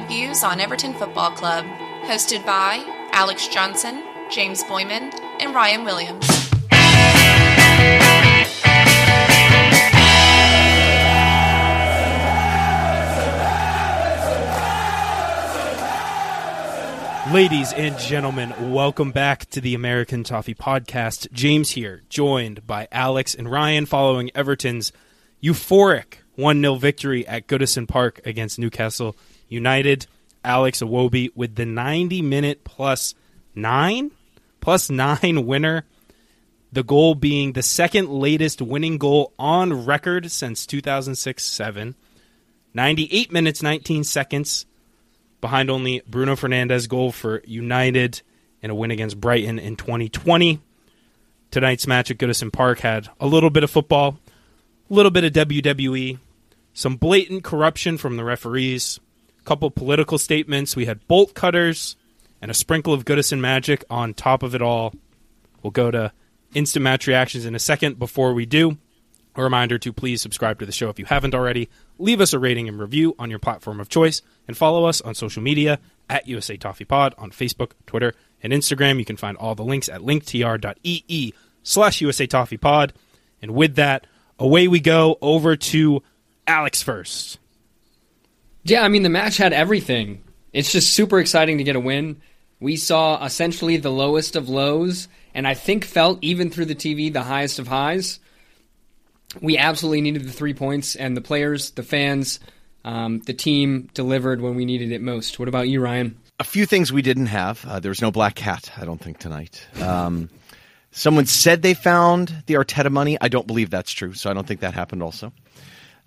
stateside views on Everton Football Club. Hosted by Alex Johnson, James Boyman, and Ryan Williams. Ladies and gentlemen, welcome back to the American Toffee Podcast. James here, joined by Alex and Ryan following Everton's euphoric 1 0 victory at Goodison Park against Newcastle United. Alex Iwobi with the 90 minute plus nine, plus nine winner. The goal being the second latest winning goal on record since 2006 7. 98 minutes, 19 seconds behind only Bruno Fernandes' goal for United in a win against Brighton in 2020. Tonight's match at Goodison Park had a little bit of football, a little bit of WWE, some blatant corruption from the referees, a couple political statements. We had bolt cutters and a sprinkle of Goodison magic on top of it all. We'll go to instant match reactions in a second. Before we do, a reminder to please subscribe to the show if you haven't already. Leave us a rating and review on your platform of choice, and follow us on social media at USA Toffee Pod on Facebook, Twitter, and Instagram. You can find all the links at linktr.ee slash USA Toffee Pod. And with that, away we go over to Alex first. Yeah, I mean, the match had everything. It's just super exciting to get a win. We saw essentially the lowest of lows, and I think felt, even through the TV, the highest of highs we absolutely needed the three points, and the players, the fans, um, the team delivered when we needed it most. What about you, Ryan? A few things we didn't have. Uh, there was no black cat, I don't think, tonight. Um, someone said they found the Arteta money. I don't believe that's true, so I don't think that happened also.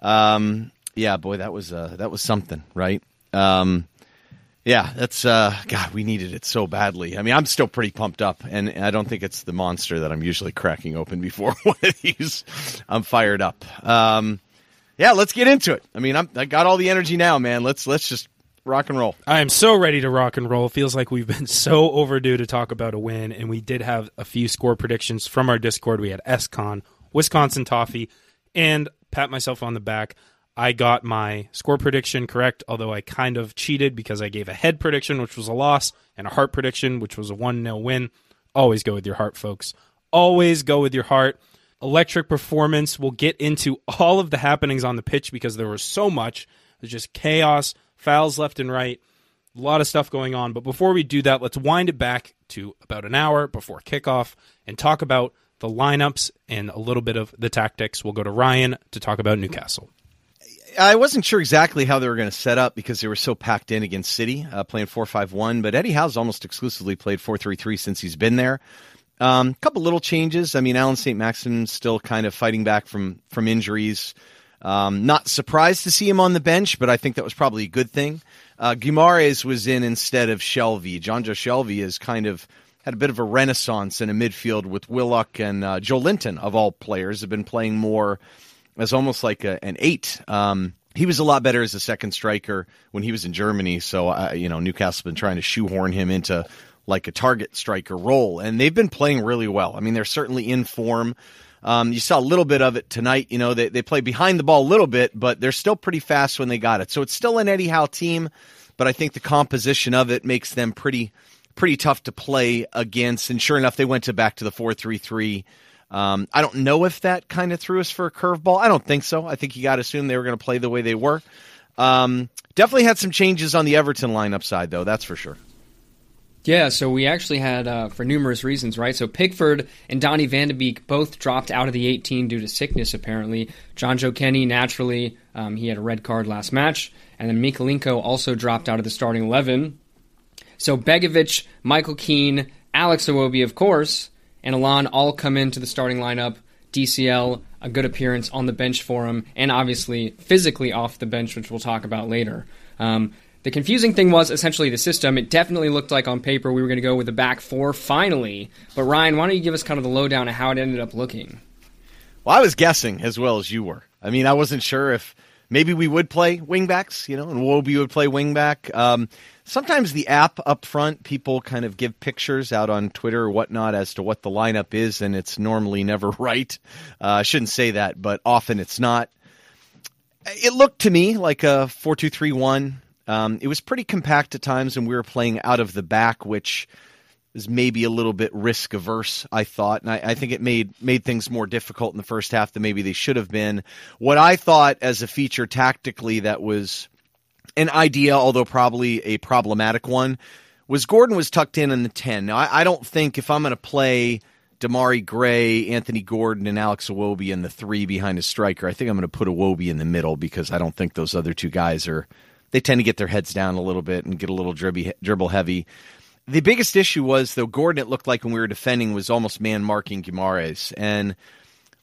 Um, yeah, boy, that was uh, that was something, right? Um, yeah, that's uh, God. We needed it so badly. I mean, I'm still pretty pumped up, and I don't think it's the monster that I'm usually cracking open before one of these. I'm fired up. Um, yeah, let's get into it. I mean, I'm, I got all the energy now, man. Let's let's just rock and roll. I am so ready to rock and roll. Feels like we've been so overdue to talk about a win, and we did have a few score predictions from our Discord. We had SCon, Wisconsin Toffee, and pat myself on the back. I got my score prediction correct, although I kind of cheated because I gave a head prediction, which was a loss, and a heart prediction, which was a 1 0 win. Always go with your heart, folks. Always go with your heart. Electric performance. We'll get into all of the happenings on the pitch because there was so much. There's just chaos, fouls left and right, a lot of stuff going on. But before we do that, let's wind it back to about an hour before kickoff and talk about the lineups and a little bit of the tactics. We'll go to Ryan to talk about Newcastle. I wasn't sure exactly how they were going to set up because they were so packed in against City, uh, playing 4 5 1. But Eddie Howe's almost exclusively played 4 3 3 since he's been there. A um, couple little changes. I mean, Allan St. Maximin's still kind of fighting back from, from injuries. Um, not surprised to see him on the bench, but I think that was probably a good thing. Uh, Guimaraes was in instead of Shelvey. Jonjo Shelvey has kind of had a bit of a renaissance in a midfield with Willock and uh, Joelinton, of all players, have been playing more as almost like a, an eight. Um, he was a lot better as a second striker when he was in Germany. So, uh, you know, Newcastle's been trying to shoehorn him into like a target striker role, and they've been playing really well. I mean, they're certainly in form. Um, you saw a little bit of it tonight. You know, they, they play behind the ball a little bit, but they're still pretty fast when they got it. So it's still an Eddie Howe team, but I think the composition of it makes them pretty pretty tough to play against. And sure enough, they went to back to the four three three um, I don't know if that kind of threw us for a curveball. I don't think so. I think you got to assume they were going to play the way they were. Um, definitely had some changes on the Everton lineup side, though. That's for sure. Yeah, so we actually had uh, for numerous reasons, right? So Pickford and Donny Van de Beek both dropped out of the 18 due to sickness, apparently. Jonjoe Kenny, naturally, um, he had a red card last match. And then Mykolenko also dropped out of the starting 11. So Begovic, Michael Keane, Alex Iwobi, of course, and Allan all come into the starting lineup. DCL, a good appearance on the bench for him, and obviously physically off the bench, which we'll talk about later. Um, the confusing thing was essentially the system. It definitely looked like on paper we were going to go with the back four finally. But Ryan, why don't you give us kind of the lowdown of how it ended up looking? Well, I was guessing as well as you were. I mean, I wasn't sure if maybe we would play wingbacks, you know, and Wobi would play wingback. Um, sometimes the app up front, people kind of give pictures out on Twitter or whatnot as to what the lineup is, and it's normally never right. Uh, I shouldn't say that, but often it's not. It looked to me like a four-two-three-one. Um, it was pretty compact at times, and we were playing out of the back, which is maybe a little bit risk averse. I thought, and I, I, think it made made things more difficult in the first half than maybe they should have been. What I thought as a feature tactically that was an idea, although probably a problematic one, was Gordon was tucked in in the ten. Now I, I don't think if I'm going to play. Demarai Gray, Anthony Gordon, and Alex Iwobi in the three behind a striker. I think I'm going to put Iwobi in the middle because I don't think those other two guys are they tend to get their heads down a little bit and get a little dribby, dribble heavy. The biggest issue was though Gordon. It looked like when we were defending was almost man marking Guimaraes, and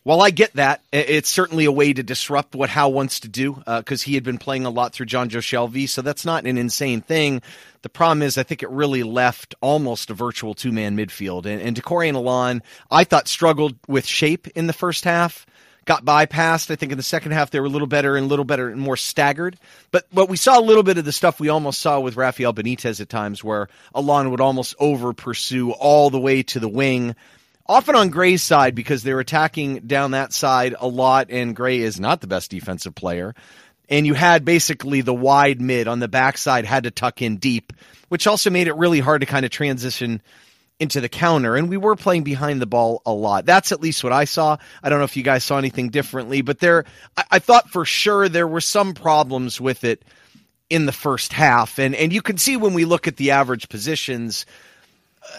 while I get that, it's certainly a way to disrupt what Howe wants to do because uh, he had been playing a lot through Jonjo Shelvey, so that's not an insane thing. The problem is, I think it really left almost a virtual two man midfield, and, and Doucouré and Allan, I thought struggled with shape in the first half got bypassed. I think in the second half they were a little better and a little better and more staggered. But but we saw a little bit of the stuff we almost saw with Rafael Benitez at times, where Allan would almost over pursue all the way to the wing. Often on Gray's side because they're attacking down that side a lot, and Gray is not the best defensive player. And you had basically the wide mid on the backside had to tuck in deep, which also made it really hard to kind of transition into the counter, and we were playing behind the ball a lot. That's at least what I saw. I don't know if you guys saw anything differently, but there, I, I thought for sure there were some problems with it in the first half, and and you can see when we look at the average positions.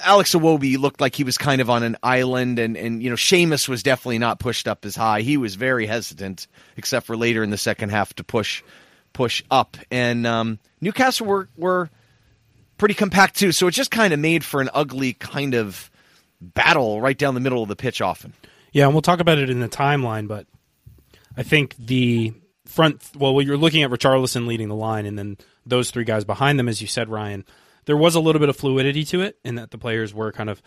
Alex Iwobi looked like he was kind of on an island, and, and you know Seamus was definitely not pushed up as high. He was very hesitant, except for later in the second half to push push up. And um, Newcastle were were pretty compact too. So it just kind of made for an ugly kind of battle right down the middle of the pitch often. Yeah, and we'll talk about it in the timeline, but I think the front well you're looking at Richarlison leading the line and then those three guys behind them as you said Ryan there was a little bit of fluidity to it in that the players were kind of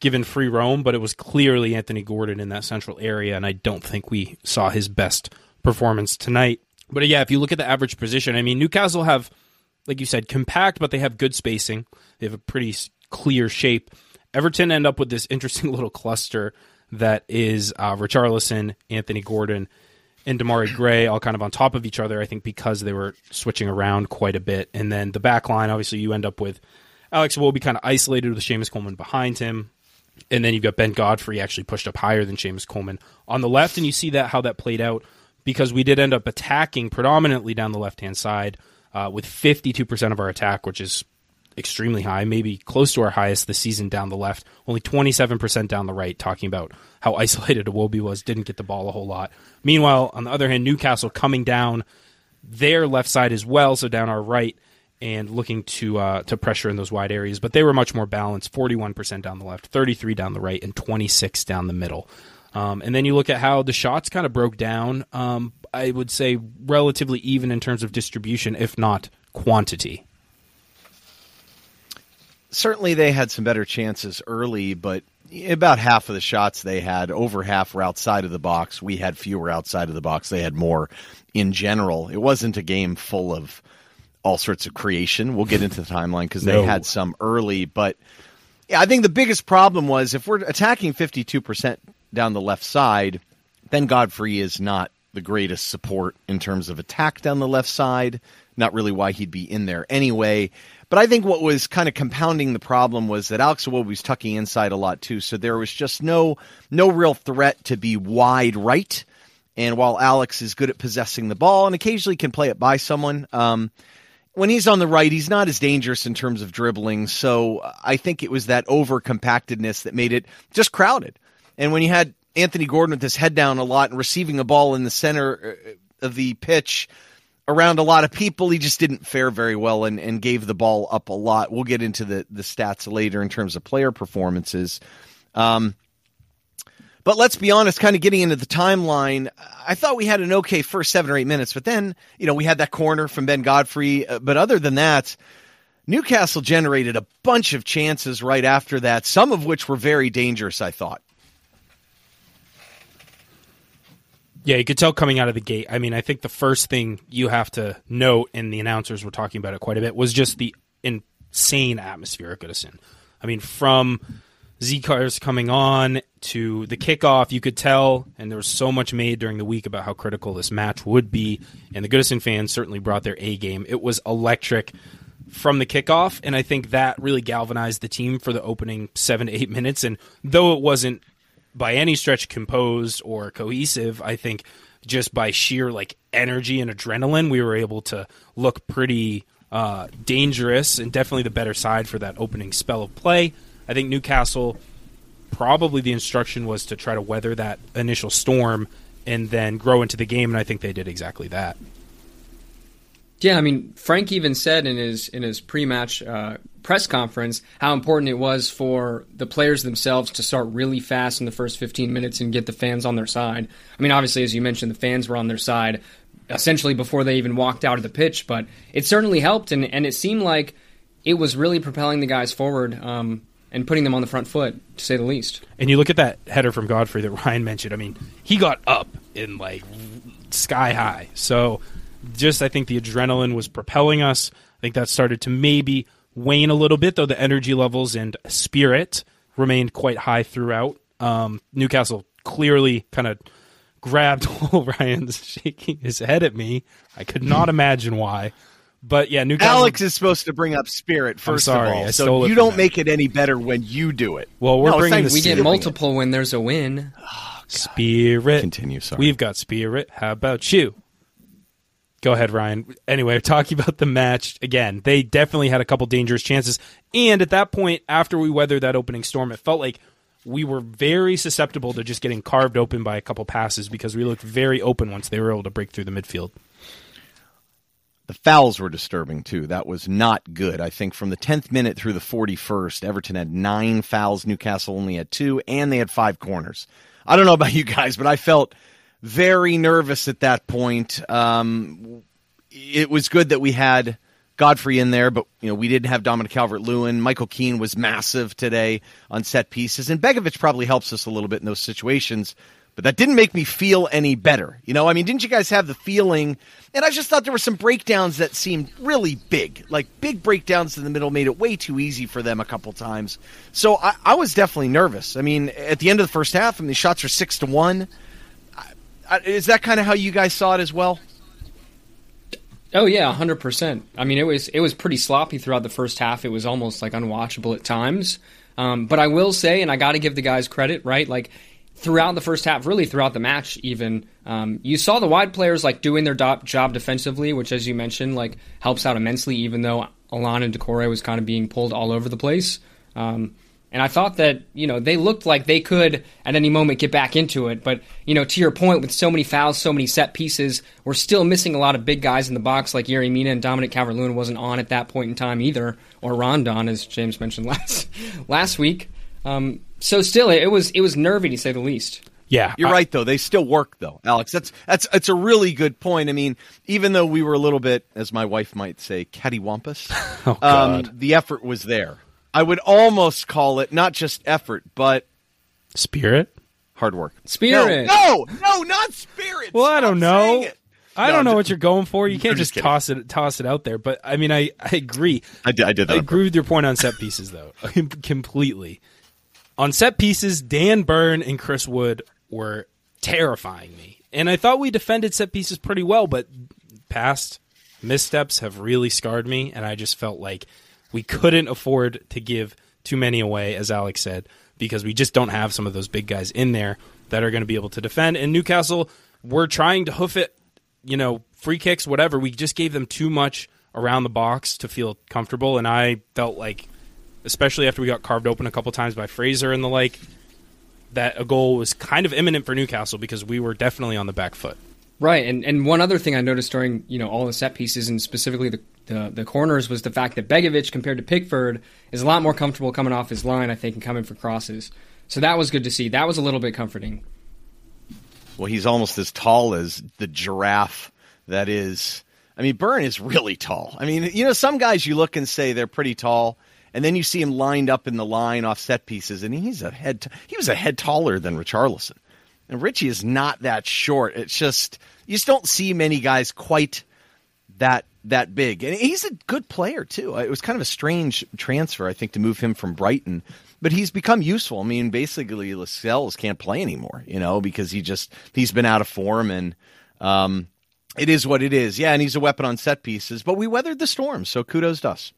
given free roam but it was clearly Anthony Gordon in that central area and I don't think we saw his best performance tonight but yeah if you look at the average position I mean Newcastle have like you said, compact, but they have good spacing. They have a pretty clear shape. Everton end up with this interesting little cluster that is uh, Richarlison, Anthony Gordon, and Demarai Gray all kind of on top of each other. I think because they were switching around quite a bit, and then the back line, obviously, you end up with Alex Iwobi kind of isolated with Seamus Coleman behind him, and then you've got Ben Godfrey actually pushed up higher than Seamus Coleman on the left, and you see that how that played out because we did end up attacking predominantly down the left hand side uh, with 52% of our attack, which is extremely high, maybe close to our highest this season down the left, only 27% down the right, talking about how isolated Iwobi was, didn't get the ball a whole lot. Meanwhile, on the other hand, Newcastle coming down their left side as well, so down our right, and looking to uh, to pressure in those wide areas. But they were much more balanced 41% down the left, 33 down the right, and 26 down the middle. Um, and then you look at how the shots kind of broke down. Um, I would say relatively even in terms of distribution, if not quantity. Certainly, they had some better chances early, but about half of the shots they had, over half were outside of the box. We had fewer outside of the box. They had more in general. It wasn't a game full of all sorts of creation. We'll get into the timeline because they no. had some early, but yeah, I think the biggest problem was if we're attacking 52% down the left side, then Godfrey is not the greatest support in terms of attack down the left side. Not really why he'd be in there anyway. But I think what was kind of compounding the problem was that Alex Iwobi was tucking inside a lot too, so there was just no no real threat to be wide right. And while Alex is good at possessing the ball and occasionally can play it by someone, um, when he's on the right, he's not as dangerous in terms of dribbling. So I think it was that over compactedness that made it just crowded. And when you had Anthony Gordon with his head down a lot and receiving a ball in the center uh, of the pitch around a lot of people, he just didn't fare very well and, and gave the ball up a lot. We'll get into the, the stats later in terms of player performances. Um, but let's be honest, kind of getting into the timeline, I thought we had an okay first seven or eight minutes, but then, you know, we had that corner from Ben Godfrey. Uh, but other than that, Newcastle generated a bunch of chances right after that, some of which were very dangerous, I thought. Yeah, you could tell coming out of the gate. I mean, I think the first thing you have to note, and the announcers were talking about it quite a bit, was just the insane atmosphere at Goodison. I mean, from Z cars coming on to the kickoff, you could tell, and there was so much made during the week about how critical this match would be. And the Goodison fans certainly brought their A game. It was electric from the kickoff, and I think that really galvanized the team for the opening seven to eight minutes. And though it wasn't by any stretch composed or cohesive, I think just by sheer like energy and adrenaline, we were able to look pretty uh, dangerous and definitely the better side for that opening spell of play. I think Newcastle probably the instruction was to try to weather that initial storm and then grow into the game, and I think they did exactly that. Yeah, I mean, Frank even said in his in his pre-match uh, press conference how important it was for the players themselves to start really fast in the first 15 minutes and get the fans on their side. I mean, obviously, as you mentioned, the fans were on their side essentially before they even walked out of the pitch, but it certainly helped, and and it seemed like it was really propelling the guys forward. Um, and putting them on the front foot, to say the least. And you look at that header from Godfrey that Ryan mentioned. I mean, he got up in like sky high. So just I think the adrenaline was propelling us. I think that started to maybe wane a little bit, though the energy levels and spirit remained quite high throughout. Um, Newcastle clearly kind of grabbed. Oh, Ryan's shaking his head at me. I could not imagine why. But yeah, Newcastle. Alex is supposed to bring up spirit 1st sorry, of all, so you don't him. make it any better when you do it. Well, we're No, bringing the We get it. multiple when there's a win. spirit. Continue, sorry. We've got spirit. How about you? Go ahead, Ryan. Anyway, talking about the match again, they definitely had a couple dangerous chances. And at that point, after we weathered that opening storm, it felt like we were very susceptible to just getting carved open by a couple passes because we looked very open once they were able to break through the midfield. The fouls were disturbing too. That was not good. I think from the 10th minute through the 41st, Everton had nine fouls. Newcastle only had two, and they had five corners. I don't know about you guys, but I felt very nervous at that point. Um, it was good that we had Godfrey in there, but you know we didn't have Dominic Calvert-Lewin. Michael Keane was massive today on set pieces, and Begovic probably helps us a little bit in those situations. But that didn't make me feel any better. You know, I mean, didn't you guys have the feeling? And I just thought there were some breakdowns that seemed really big, like big breakdowns in the middle made it way too easy for them a couple times. So I, I was definitely nervous. I mean, at the end of the first half, I mean, the shots are six to one. Is that kind of how you guys saw it as well? Oh yeah, hundred percent. I mean, it was it was pretty sloppy throughout the first half. It was almost like unwatchable at times. Um, but I will say, and I got to give the guys credit, right? Like throughout the first half, really throughout the match, even um, you saw the wide players like doing their do- job defensively, which, as you mentioned, like helps out immensely. Even though Allan and Doucouré was kind of being pulled all over the place. Um, and I thought that, you know, they looked like they could at any moment get back into it. But, you know, to your point, with so many fouls, so many set pieces, we're still missing a lot of big guys in the box, like Yerry Mina and Dominic Calvert Lewin wasn't on at that point in time either, or Rondon, as James mentioned last last week. Um, so still, it was it was nervy to say the least. Yeah, You're I- right, though. They still work, though, Alex. That's that's that's a really good point. I mean, even though we were a little bit, as my wife might say, cattywampus, Oh, um, the effort was there. I would almost call it not just effort, but Spirit. hard work. Spirit. No, no, no not spirit. Well, I don't saying know. I No, don't know ju- what you're going for. You can't just, just toss it toss it out there. But I mean, I, I agree. I did, I did that. I on agree with your point on set pieces, though, completely. On set pieces, Dan Burn and Chris Wood were terrifying me, and I thought we defended set pieces pretty well. But past missteps have really scarred me, and I just felt like we couldn't afford to give too many away, as Alex said, because we just don't have some of those big guys in there that are going to be able to defend. And Newcastle, we're trying to hoof it, you know, free kicks, whatever. We just gave them too much around the box to feel comfortable, and I felt like, especially after we got carved open a couple times by Fraser and the like, that a goal was kind of imminent for Newcastle because we were definitely on the back foot. Right, and and one other thing I noticed during you know all the set pieces and specifically the, the the corners was the fact that Begovic compared to Pickford is a lot more comfortable coming off his line, I think, and coming for crosses. So that was good to see. That was a little bit comforting. Well, he's almost as tall as the giraffe that is. I mean, Burn is really tall. I mean, you know, some guys you look and say they're pretty tall, and then you see him lined up in the line off set pieces, and he's a head. T- he was a head taller than Richarlison, and Richie is not that short. It's just you just don't see many guys quite that that big, and he's a good player too. It was kind of a strange transfer, I think, to move him from Brighton, but he's become useful. I mean, basically, Lascelles can't play anymore, you know, because he just he's been out of form, and um, it is what it is. Yeah, and he's a weapon on set pieces, but we weathered the storm, so kudos to us.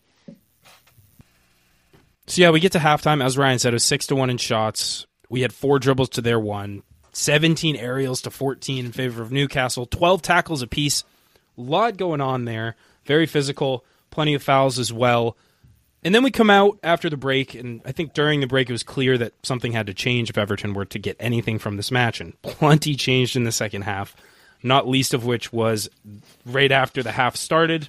So yeah, we get to halftime. As Ryan said, it was six to one in shots. We had four dribbles to their one, 17 aerials to 14 in favor of Newcastle, 12 tackles apiece. A lot going on there. Very physical, plenty of fouls as well. And then we come out after the break, and I think during the break it was clear that something had to change if Everton were to get anything from this match, and plenty changed in the second half. Not least of which was right after the half started,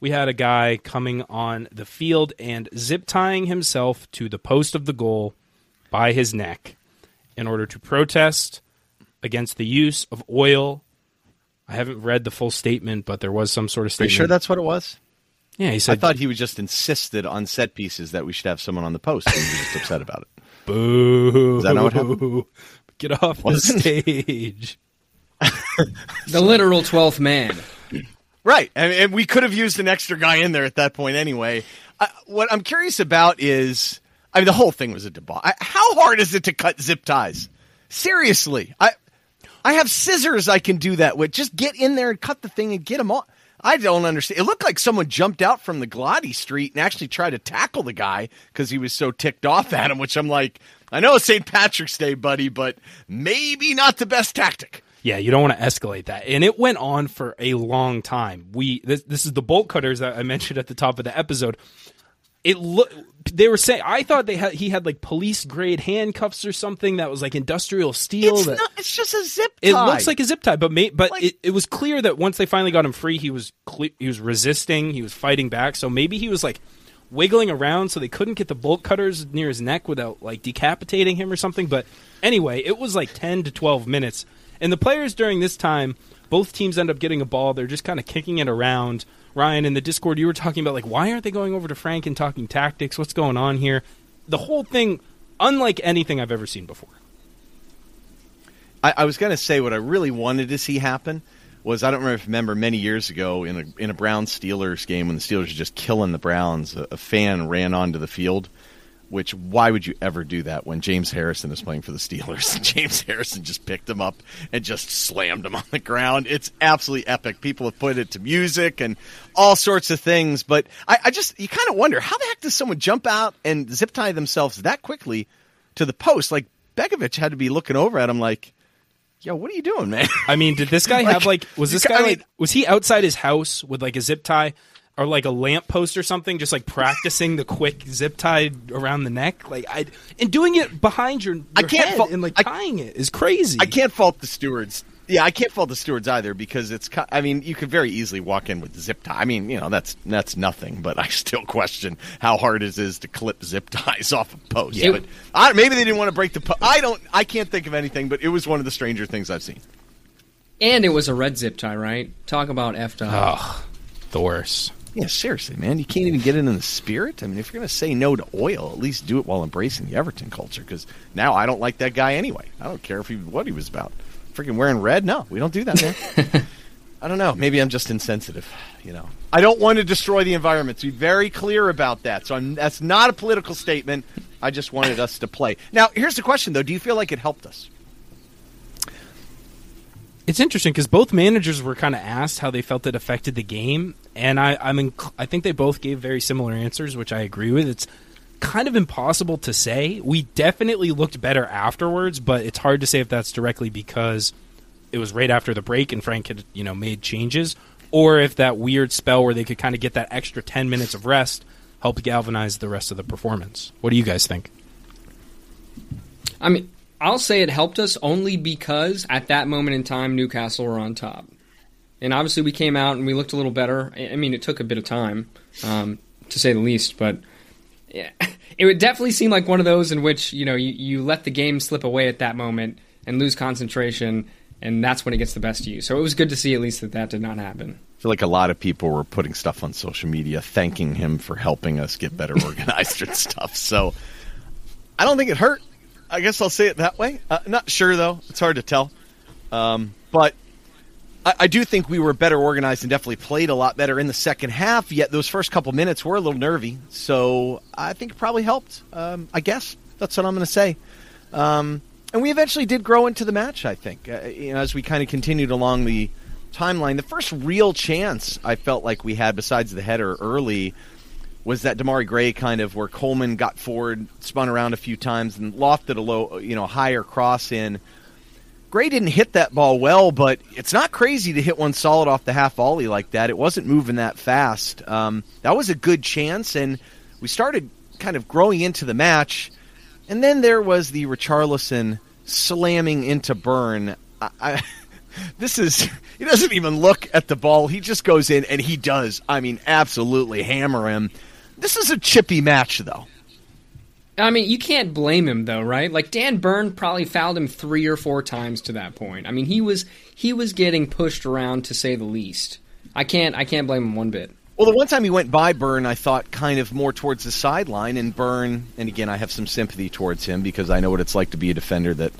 we had a guy coming on the field and zip tying himself to the post of the goal by his neck in order to protest against the use of oil. I haven't read the full statement, but there was some sort of Are you statement. sure that's what it was? yeah, he said. I thought he was just insisted on set pieces that we should have someone on the post, and he was just upset about it. "Boo!" Is that not what happened? Get off the stage. The literal twelfth man. Right, and, and we could have used an extra guy in there at that point anyway. Uh, what I'm curious about is, I mean, the whole thing was a debauch. I, how hard is it to cut zip ties? Seriously, I I have scissors I can do that with. Just get in there and cut the thing and get them off. I don't understand. It looked like someone jumped out from the Gwladys Street and actually tried to tackle the guy because he was so ticked off at him. Which I'm like, I know it's St. Patrick's Day, buddy, but maybe not the best tactic. Yeah, you don't want to escalate that. And it went on for a long time. We this, this is the bolt cutters that I mentioned at the top of the episode. It look they were saying I thought they had he had like police grade handcuffs or something that was like industrial steel. It's that, not. It's just a zip tie. it looks like a zip tie, but may, but Like- it, it was clear that once they finally got him free, he was cle- he was resisting, he was fighting back. So maybe he was like wiggling around, so they couldn't get the bolt cutters near his neck without like decapitating him or something. But anyway, it was like ten to twelve minutes, and the players during this time, both teams end up getting a ball. They're just kind of kicking it around. Ryan in the Discord, you were talking about like why aren't they going over to Frank and talking tactics? What's going on here? The whole thing, unlike anything I've ever seen before. I, I was going to say what I really wanted to see happen was I don't remember, remember many years ago in a in a Brown Steelers game when the Steelers were just killing the Browns, a, a fan ran onto the field. Which why would you ever do that when James Harrison is playing for the Steelers? James Harrison just picked him up and just slammed him on the ground. It's absolutely epic. People have put it to music and all sorts of things, but I, I just you kind of wonder how the heck does someone jump out and zip tie themselves that quickly to the post? Like Begovic had to be looking over at him like, "Yo, what are you doing, man?" I mean, did this guy have like was this guy I like was he outside his house with like a zip tie or like a lamp post or something, just like practicing the quick zip tie around the neck, like I and doing it behind your, your I can't head fo- and like I- tying it is crazy. I can't fault the stewards. Yeah, I can't fault the stewards either because it's. I mean, you could very easily walk in with zip tie. I mean, you know, that's that's nothing. But I still question how hard it is to clip zip ties off a post. Yeah. But I, maybe they didn't want to break the. Po- I don't. I can't think of anything. But it was one of the stranger things I've seen. And it was a red zip tie, right? Talk about effed up. Ugh, the worst. Yeah, seriously, man. You can't even get it in the spirit. I mean, if you're going to say no to oil, at least do it while embracing the Everton culture. Because now I don't like that guy anyway. I don't care if he what he was about. Freaking wearing red? No, we don't do that, man. I don't know. Maybe I'm just insensitive. You know, I don't want to destroy the environment. To be very clear about that. So I'm, that's not a political statement. I just wanted us to play. Now, here's the question, though. Do you feel like it helped us? It's interesting because both managers were kind of asked how they felt it affected the game, and I, I I think they both gave very similar answers, which I agree with. It's kind of impossible to say. We definitely looked better afterwards, but it's hard to say if that's directly because it was right after the break and Frank had you know made changes, or if that weird spell where they could kind of get that extra ten minutes of rest helped galvanize the rest of the performance. What do you guys think? I mean, I'll say it helped us only because at that moment in time, Newcastle were on top. And obviously, we came out and we looked a little better. I mean, it took a bit of time, um, to say the least, but yeah, it would definitely seem like one of those in which you know you, you let the game slip away at that moment and lose concentration, and that's when it gets the best of you. So it was good to see at least that that did not happen. I feel like a lot of people were putting stuff on social media thanking him for helping us get better organized and stuff. So I don't think it hurt. I guess I'll say it that way. Uh, not sure though; it's hard to tell. Um, but I, I, do think we were better organized and definitely played a lot better in the second half. Yet those first couple minutes were a little nervy, so I think it probably helped. Um, I guess that's what I'm going to say. Um, and we eventually did grow into the match. I think uh, you know, as we kind of continued along the timeline. The first real chance I felt like we had, besides the header early, was that Demarai Gray kind of where Coleman got forward, spun around a few times, and lofted a low, you know, higher cross in. Gray didn't hit that ball well, but it's not crazy to hit one solid off the half volley like that. It wasn't moving that fast. Um, that was a good chance, and we started kind of growing into the match. And then there was the Richarlison slamming into Burn. I, I this is he doesn't even look at the ball. He just goes in and he does. I mean, absolutely hammer him. This is a chippy match, though. I mean, you can't blame him though, right? Like Dan Burn probably fouled him three or four times to that point. I mean, he was he was getting pushed around to say the least. I can't I can't blame him one bit. Well, the one time he went by Burn, I thought kind of more towards the sideline, and Burn, and again, I have some sympathy towards him because I know what it's like to be a defender that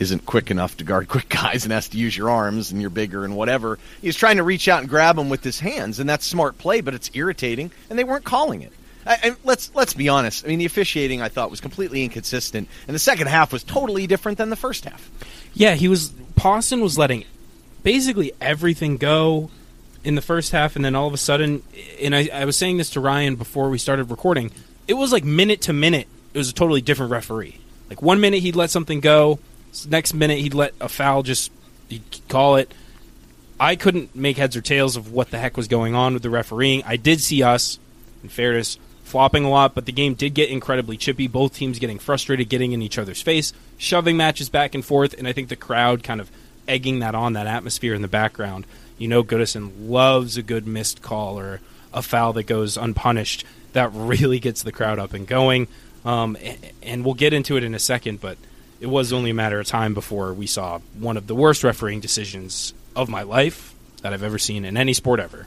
isn't quick enough to guard quick guys and has to use your arms and you're bigger and whatever. He's trying to reach out and grab him with his hands, and that's smart play, but it's irritating, and they weren't calling it. And let's let's be honest. I mean, the officiating I thought was completely inconsistent, and the second half was totally different than the first half. Yeah, he was. Pawson was letting basically everything go in the first half, and then all of a sudden, and I, I was saying this to Ryan before we started recording. It was like minute to minute. It was a totally different referee. Like one minute he'd let something go, next minute he'd let a foul just he'd call it. I couldn't make heads or tails of what the heck was going on with the refereeing. I did see us, in fairness, flopping a lot, but the game did get incredibly chippy. Both teams getting frustrated, getting in each other's face, shoving matches back and forth, and I think the crowd kind of egging that on, that atmosphere in the background. You know, Goodison loves a good missed call or a foul that goes unpunished. That really gets the crowd up and going. Um, and we'll get into it in a second, but it was only a matter of time before we saw one of the worst refereeing decisions of my life that I've ever seen in any sport ever.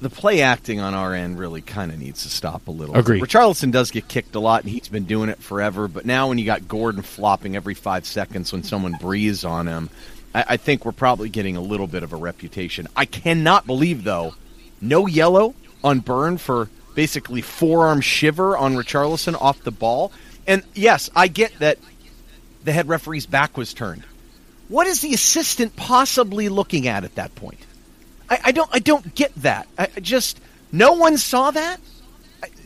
The play acting on our end really kind of needs to stop a little. Agree. Richarlison does get kicked a lot, and he's been doing it forever. But now, when you got Gordon flopping every five seconds when someone breathes on him, I, I think we're probably getting a little bit of a reputation. I cannot believe, though, no yellow on Burn for basically forearm shiver on Richarlison off the ball. And yes, I get that the head referee's back was turned. What is the assistant possibly looking at at that point? I, I don't. I don't get that. I, I just no one saw that.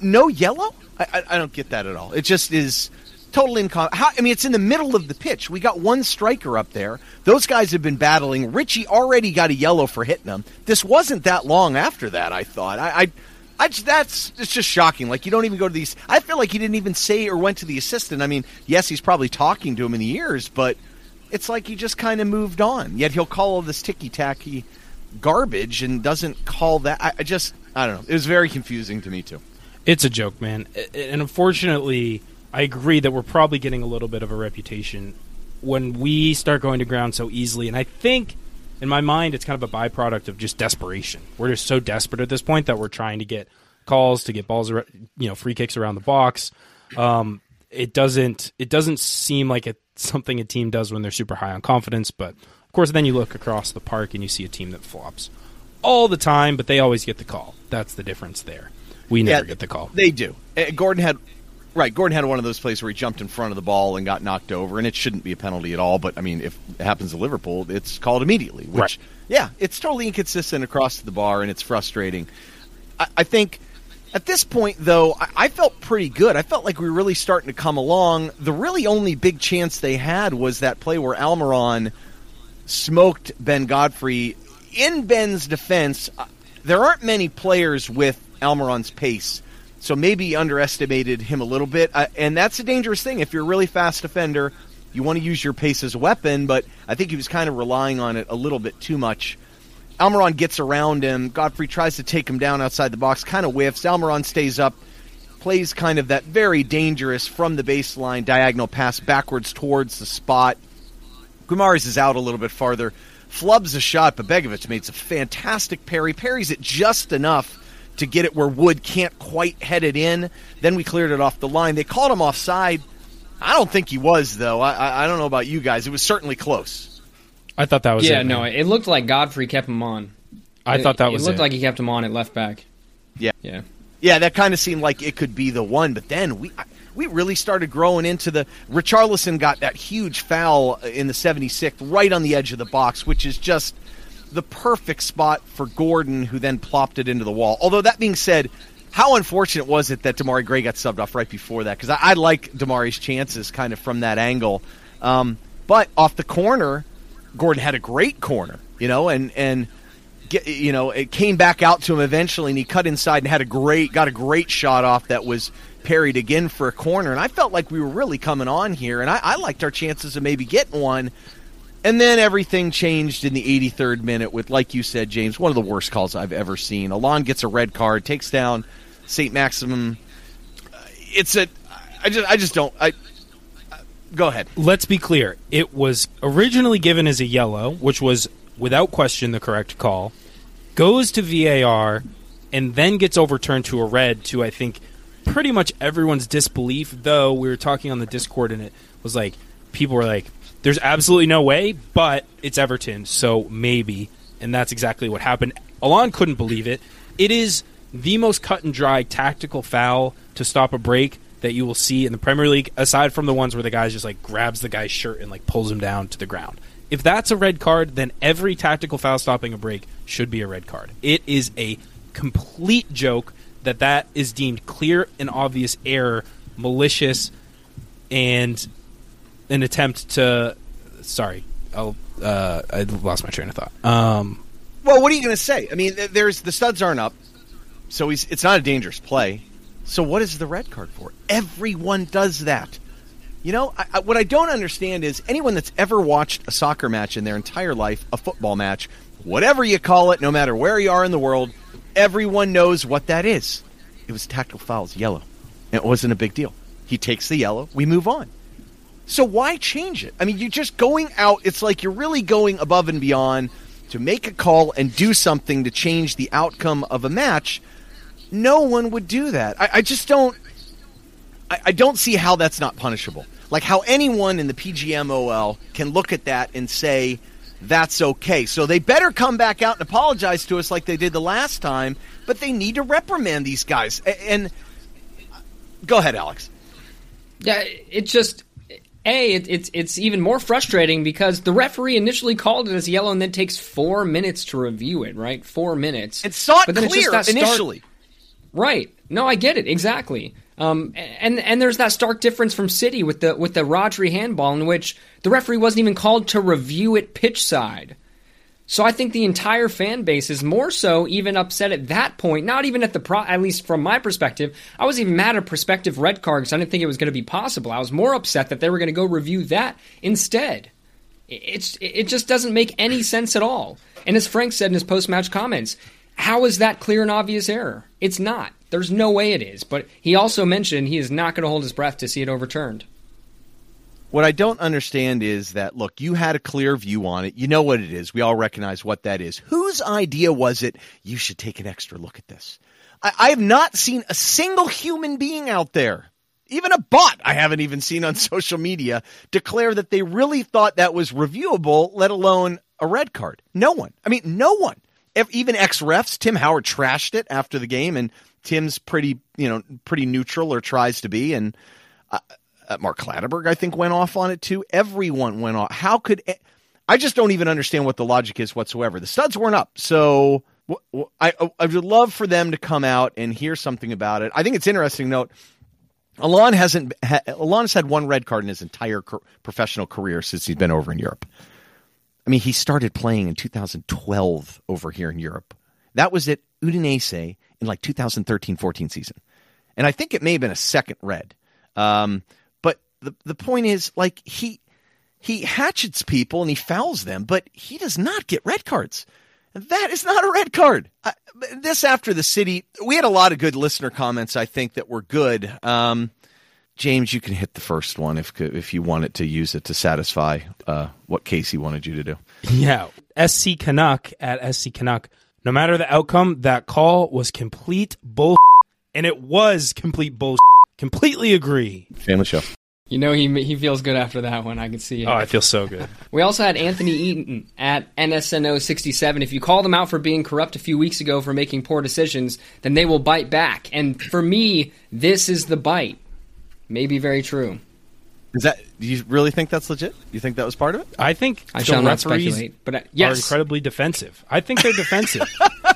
no yellow. I, I, don't get that at all. It just is totally incom. I mean, it's in the middle of the pitch. We got one striker up there. Those guys have been battling. Richie already got a yellow for hitting them. This wasn't that long after that. I thought. I, I I that's it's just shocking. Like you don't even go to these. I feel like he didn't even say or went to the assistant. I mean, yes, he's probably talking to him in the ears, but it's like he just kind of moved on. Yet he'll call all this ticky tacky garbage and doesn't call that. I, I just I don't know. It was very confusing to me too. It's a joke, man. And unfortunately, I agree that we're probably getting a little bit of a reputation when we start going to ground so easily. And I think in my mind, it's kind of a byproduct of just desperation. We're just so desperate at this point that we're trying to get calls to get balls, you know, free kicks around the box. Um, it doesn't it doesn't seem like it's something a team does when they're super high on confidence. But of course, then you look across the park and you see a team that flops all the time, but they always get the call. That's the difference there. We never yeah, get the call. They do. Uh, Gordon had Right, Gordon had one of those plays where he jumped in front of the ball and got knocked over, and it shouldn't be a penalty at all. But I mean, if it happens to Liverpool, it's called immediately. Which, right. yeah, it's totally inconsistent across the bar, and it's frustrating. I, I think at this point, though, I, I, felt pretty good. I felt like we were really starting to come along. The really only big chance they had was that play where Almiron smoked Ben Godfrey. In Ben's defense, uh, there aren't many players with Almiron's pace so maybe underestimated him a little bit. Uh, and that's a dangerous thing. If you're a really fast defender, you want to use your pace as a weapon, but I think he was kind of relying on it a little bit too much. Almiron gets around him. Godfrey tries to take him down outside the box, kind of whiffs. Almiron stays up, plays kind of that very dangerous from the baseline diagonal pass backwards towards the spot. Guimaraes is out a little bit farther, flubs a shot, but Begovic makes a fantastic parry, parries it just enough to get it where Wood can't quite head it in. Then we cleared it off the line. They called him offside. I don't think he was though. I, I, I don't know about you guys. It was certainly close. I thought that was yeah, it, no, man. it looked like Godfrey kept him on. I thought that was it. looked it. like he kept him on at left back. Yeah. Yeah. Yeah, that kind of seemed like it could be the one, but then we we really started growing into the Richarlison got that huge foul in the 76th right on the edge of the box, which is just the perfect spot for Gordon who then plopped it into the wall. Although that being said, how unfortunate was it that Demarai Gray got subbed off right before that? Because I, I like Demarai's chances kind of from that angle. Um, but off the corner, Gordon had a great corner, you know, and and get, you know it came back out to him eventually, and he cut inside and had a great got a great shot off that was parried again for a corner. And I felt like we were really coming on here, and I, I liked our chances of maybe getting one. And then everything changed in the 83rd minute with, like you said, James, one of the worst calls I've ever seen. Allan gets a red card, takes down St. Maximin. It's a, I just, I just don't. I go ahead. Let's be clear. It was originally given as a yellow, which was without question the correct call. Goes to VAR and then gets overturned to a red to I think pretty much everyone's disbelief, though we were talking on the Discord and it was like people were like there's absolutely no way, but it's Everton, so maybe. And that's exactly what happened. Allan couldn't believe it. It is the most cut and dry tactical foul to stop a break that you will see in the Premier League, aside from the ones where the guy just like grabs the guy's shirt and like pulls him down to the ground. If that's a red card, then every tactical foul stopping a break should be a red card. It is a complete joke that that is deemed clear and obvious error, malicious, and an attempt to. Sorry, I'll, uh, I lost my train of thought. Um, Well, what are you going to say? I mean, there's the studs aren't up, so he's it's not a dangerous play. So what is the red card for? Everyone does that. You know, I, I, what I don't understand is anyone that's ever watched a soccer match in their entire life, a football match, whatever you call it, no matter where you are in the world, everyone knows what that is. It was tactical fouls, yellow. It wasn't a big deal. He takes the yellow, we move on. So why change it? I mean, you're just going out. It's like you're really going above and beyond to make a call and do something to change the outcome of a match. No one would do that. I, I just don't. I, I don't see how that's not punishable. Like how anyone in the PGMOL can look at that and say that's okay. So they better come back out and apologize to us like they did the last time. But they need to reprimand these guys. A- And go ahead, Alex. Yeah, it just a it, it's it's even more frustrating because the referee initially called it as yellow and then takes four minutes to review it. Right, four minutes. And saw it But then just clear start- initially. Right. No, I get it exactly. Um, and and there's that stark difference from City with the with the Rodri handball in which the referee wasn't even called to review it pitch side. So I think the entire fan base is more so even upset at that point. Not even at the pro, at least from my perspective. I was even mad at prospective red card because I didn't think it was going to be possible. I was more upset that they were going to go review that instead. It's it just doesn't make any sense at all. And as Frank said in his post match comments, how is that clear and obvious error? It's not. There's no way it is. But he also mentioned he is not going to hold his breath to see it overturned. What I don't understand is that look, you had a clear view on it. You know what it is. We all recognize what that is. Whose idea was it? You should take an extra look at this. I, I have not seen a single human being out there, even a bot I haven't even seen on social media, declare that they really thought that was reviewable, let alone a red card. No one. I mean, no one. Ev- Even ex refs, Tim Howard trashed it after the game, and Tim's pretty, you know, pretty neutral or tries to be, and uh, Mark Clattenburg, I think, went off on it too. Everyone went off. How could I just don't even understand what the logic is whatsoever. The studs weren't up, so I I would love for them to come out and hear something about it. I think it's interesting. Note, Allan hasn't ha, Allan has had one red card in his entire co- professional career since he's been over in Europe. I mean, he started playing in 2012 over here in Europe. That was at Udinese in like 2013-14 season, and I think it may have been a second red. Um, but the the point is, like he he hatchets people and he fouls them, but he does not get red cards. That is not a red card. I, this after the city, we had a lot of good listener comments. I think that were good. Um, James, you can hit the first one if if you wanted to use it to satisfy uh, what Casey wanted you to do. Yeah, SC Canuck at SC Canuck. No matter the outcome, that call was complete bull, and it was complete bull. Completely agree. Family show. You know he he feels good after that one. I can see it. Oh, I feel so good. We also had Anthony Eaton at NSNO67. If you call them out for being corrupt a few weeks ago for making poor decisions, then they will bite back. And for me, this is the bite. Maybe very true. Is that? Do you really think that's legit? You think that was part of it? I think I the shall not referees speculate. But uh, are incredibly defensive. I think they're defensive.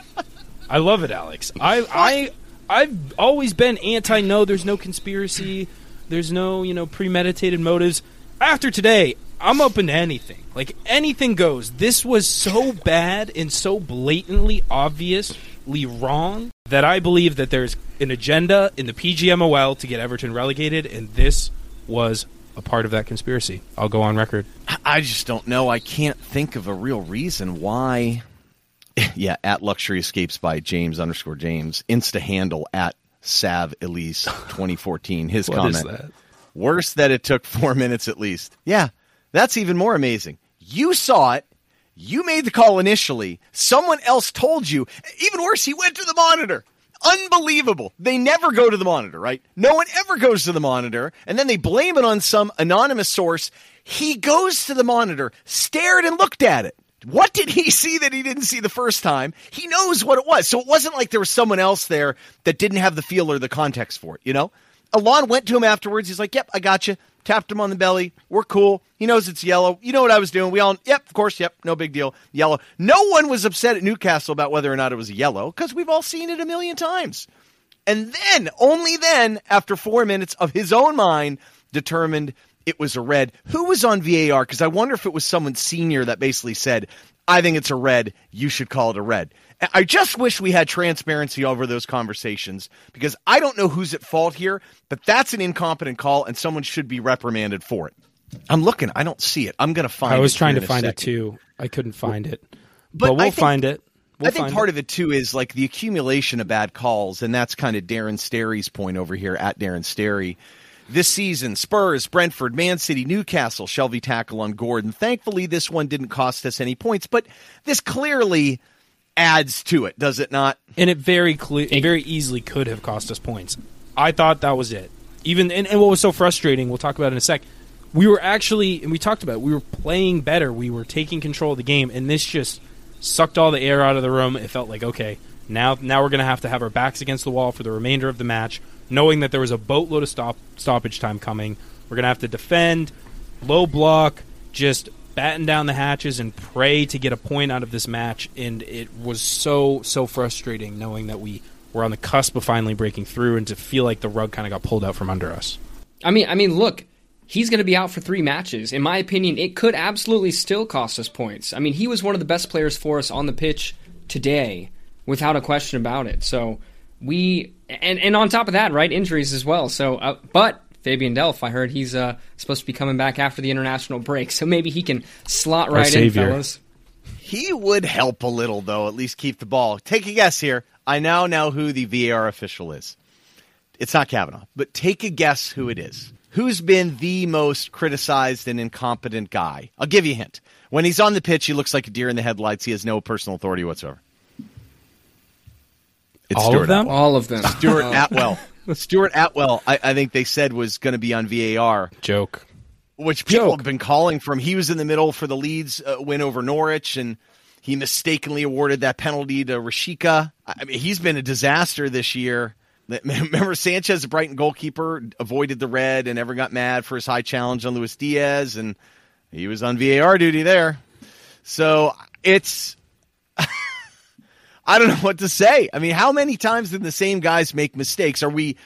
I love it, Alex. I I I've always been anti. No, there's no conspiracy. There's no you know premeditated motives. After today, I'm open to anything. Like anything goes. This was so bad and so blatantly obviously wrong that I believe that there's an agenda in the PGMOL to get Everton relegated, and this was a part of that conspiracy. I'll go on record. I just don't know. I can't think of a real reason why. Yeah, at Luxury Escapes by James underscore James. Insta handle at Sav Elise 2014. His What is comment. that? Worse that it took four minutes at least. Yeah, that's even more amazing. You saw it. You made the call initially. Someone else told you. Even worse, he went to the monitor. Unbelievable. They never go to the monitor, right? No one ever goes to the monitor, and then they blame it on some anonymous source. He goes to the monitor, stared and looked at it. What did he see that he didn't see the first time? He knows what it was. So it wasn't like there was someone else there that didn't have the feel or the context for it, you know? Allan went to him afterwards. He's like, Yep, I got you. Tapped him on the belly. We're cool. He knows it's yellow. You know what I was doing. We all, yep, of course, yep, no big deal. Yellow. No one was upset at Newcastle about whether or not it was yellow because we've all seen it a million times. And then, only then, after four minutes of his own mind, determined it was a red. Who was on VAR? Because I wonder if it was someone senior that basically said, I think it's a red. You should call it a red. I just wish we had transparency over those conversations because I don't know who's at fault here, but that's an incompetent call and someone should be reprimanded for it. I'm looking. I don't see it. I'm going to find it. I was trying to find it too. I couldn't find it, but but, we'll think- find it. We'll I think part it. of it too is like the accumulation of bad calls, and that's kind of Darren Sterry's point over here at Darren Sterry. This season, Spurs, Brentford, Man City, Newcastle, Shelvey tackle on Gordon. Thankfully, this one didn't cost us any points, but this clearly adds to it, does it not? and it very cle- it very easily could have cost us points. I thought that was it. Even and, and what was so frustrating, we'll talk about it in a sec. We were actually, and we talked about, it, we were playing better. We were taking control of the game, and this just sucked all the air out of the room. It felt like okay, now now we're going to have to have our backs against the wall for the remainder of the match, knowing that there was a boatload of stop stoppage time coming. We're going to have to defend, low block, just batten down the hatches and pray to get a point out of this match. And it was so so frustrating knowing that we were on the cusp of finally breaking through, and to feel like the rug kind of got pulled out from under us. I mean, I mean, look, he's going to be out for three matches. In my opinion, it could absolutely still cost us points. I mean, he was one of the best players for us on the pitch today, without a question about it. So we, and and on top of that, right, injuries as well. So, uh, but Fabian Delph, I heard he's uh, supposed to be coming back after the international break, so maybe he can slot right in, fellas. He would help a little, though, at least keep the ball. Take a guess here. I now know who the VAR official is. It's not Kavanagh, but take a guess who it is. Who's been the most criticized and incompetent guy? I'll give you a hint. When he's on the pitch, he looks like a deer in the headlights. He has no personal authority whatsoever. It's All Stuart of them? Atwell. All of them. Stuart Atwell. Stuart Atwell, I, I think they said was going to be on VAR Joke. which people Joke. have been calling from. He was in the middle for the Leeds uh, win over Norwich, and he mistakenly awarded that penalty to Rashika. I I mean, he's been a disaster this year. Remember, Sanchez, the Brighton goalkeeper, avoided the red and never got mad for his high challenge on Luis Diaz, and he was on VAR duty there. So it's. I don't know what to say. I mean, how many times did the same guys make mistakes? Are we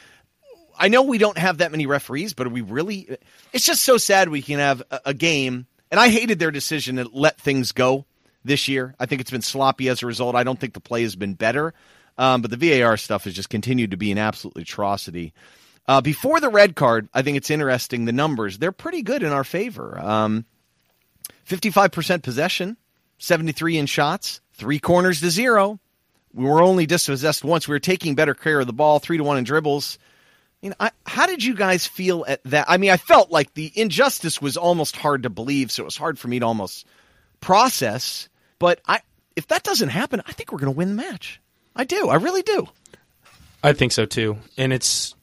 I know we don't have that many referees, but are we really? It's just so sad we can have a, a game. And I hated their decision to let things go this year. I think it's been sloppy as a result. I don't think the play has been better. Um, but the VAR stuff has just continued to be an absolute atrocity. Uh, before the red card, I think it's interesting. The numbers, they're pretty good in our favor. Um, 55% possession, 73 in shots, three corners to zero. We were only dispossessed once. We were taking better care of the ball, three to one in dribbles. You know, I, how did you guys feel at that? I mean, I felt like the injustice was almost hard to believe, so it was hard for me to almost process. But I, if that doesn't happen, I think we're going to win the match. I do. I really do. I think so too. And it's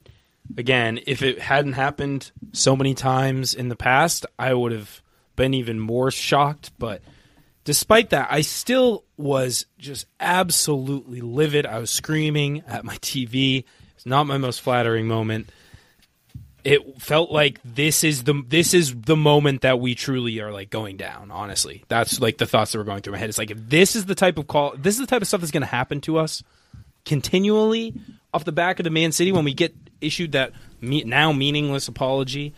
again, if it hadn't happened so many times in the past, I would have been even more shocked. But despite that, I still was just absolutely livid. I was screaming at my TV. It's not my most flattering moment. It felt like this is the this is the moment that we truly are like going down. Honestly, that's like the thoughts that were going through my head. It's like if this is the type of call, this is the type of stuff that's going to happen to us continually off the back of the Man City when we get issued that me- now meaningless apology,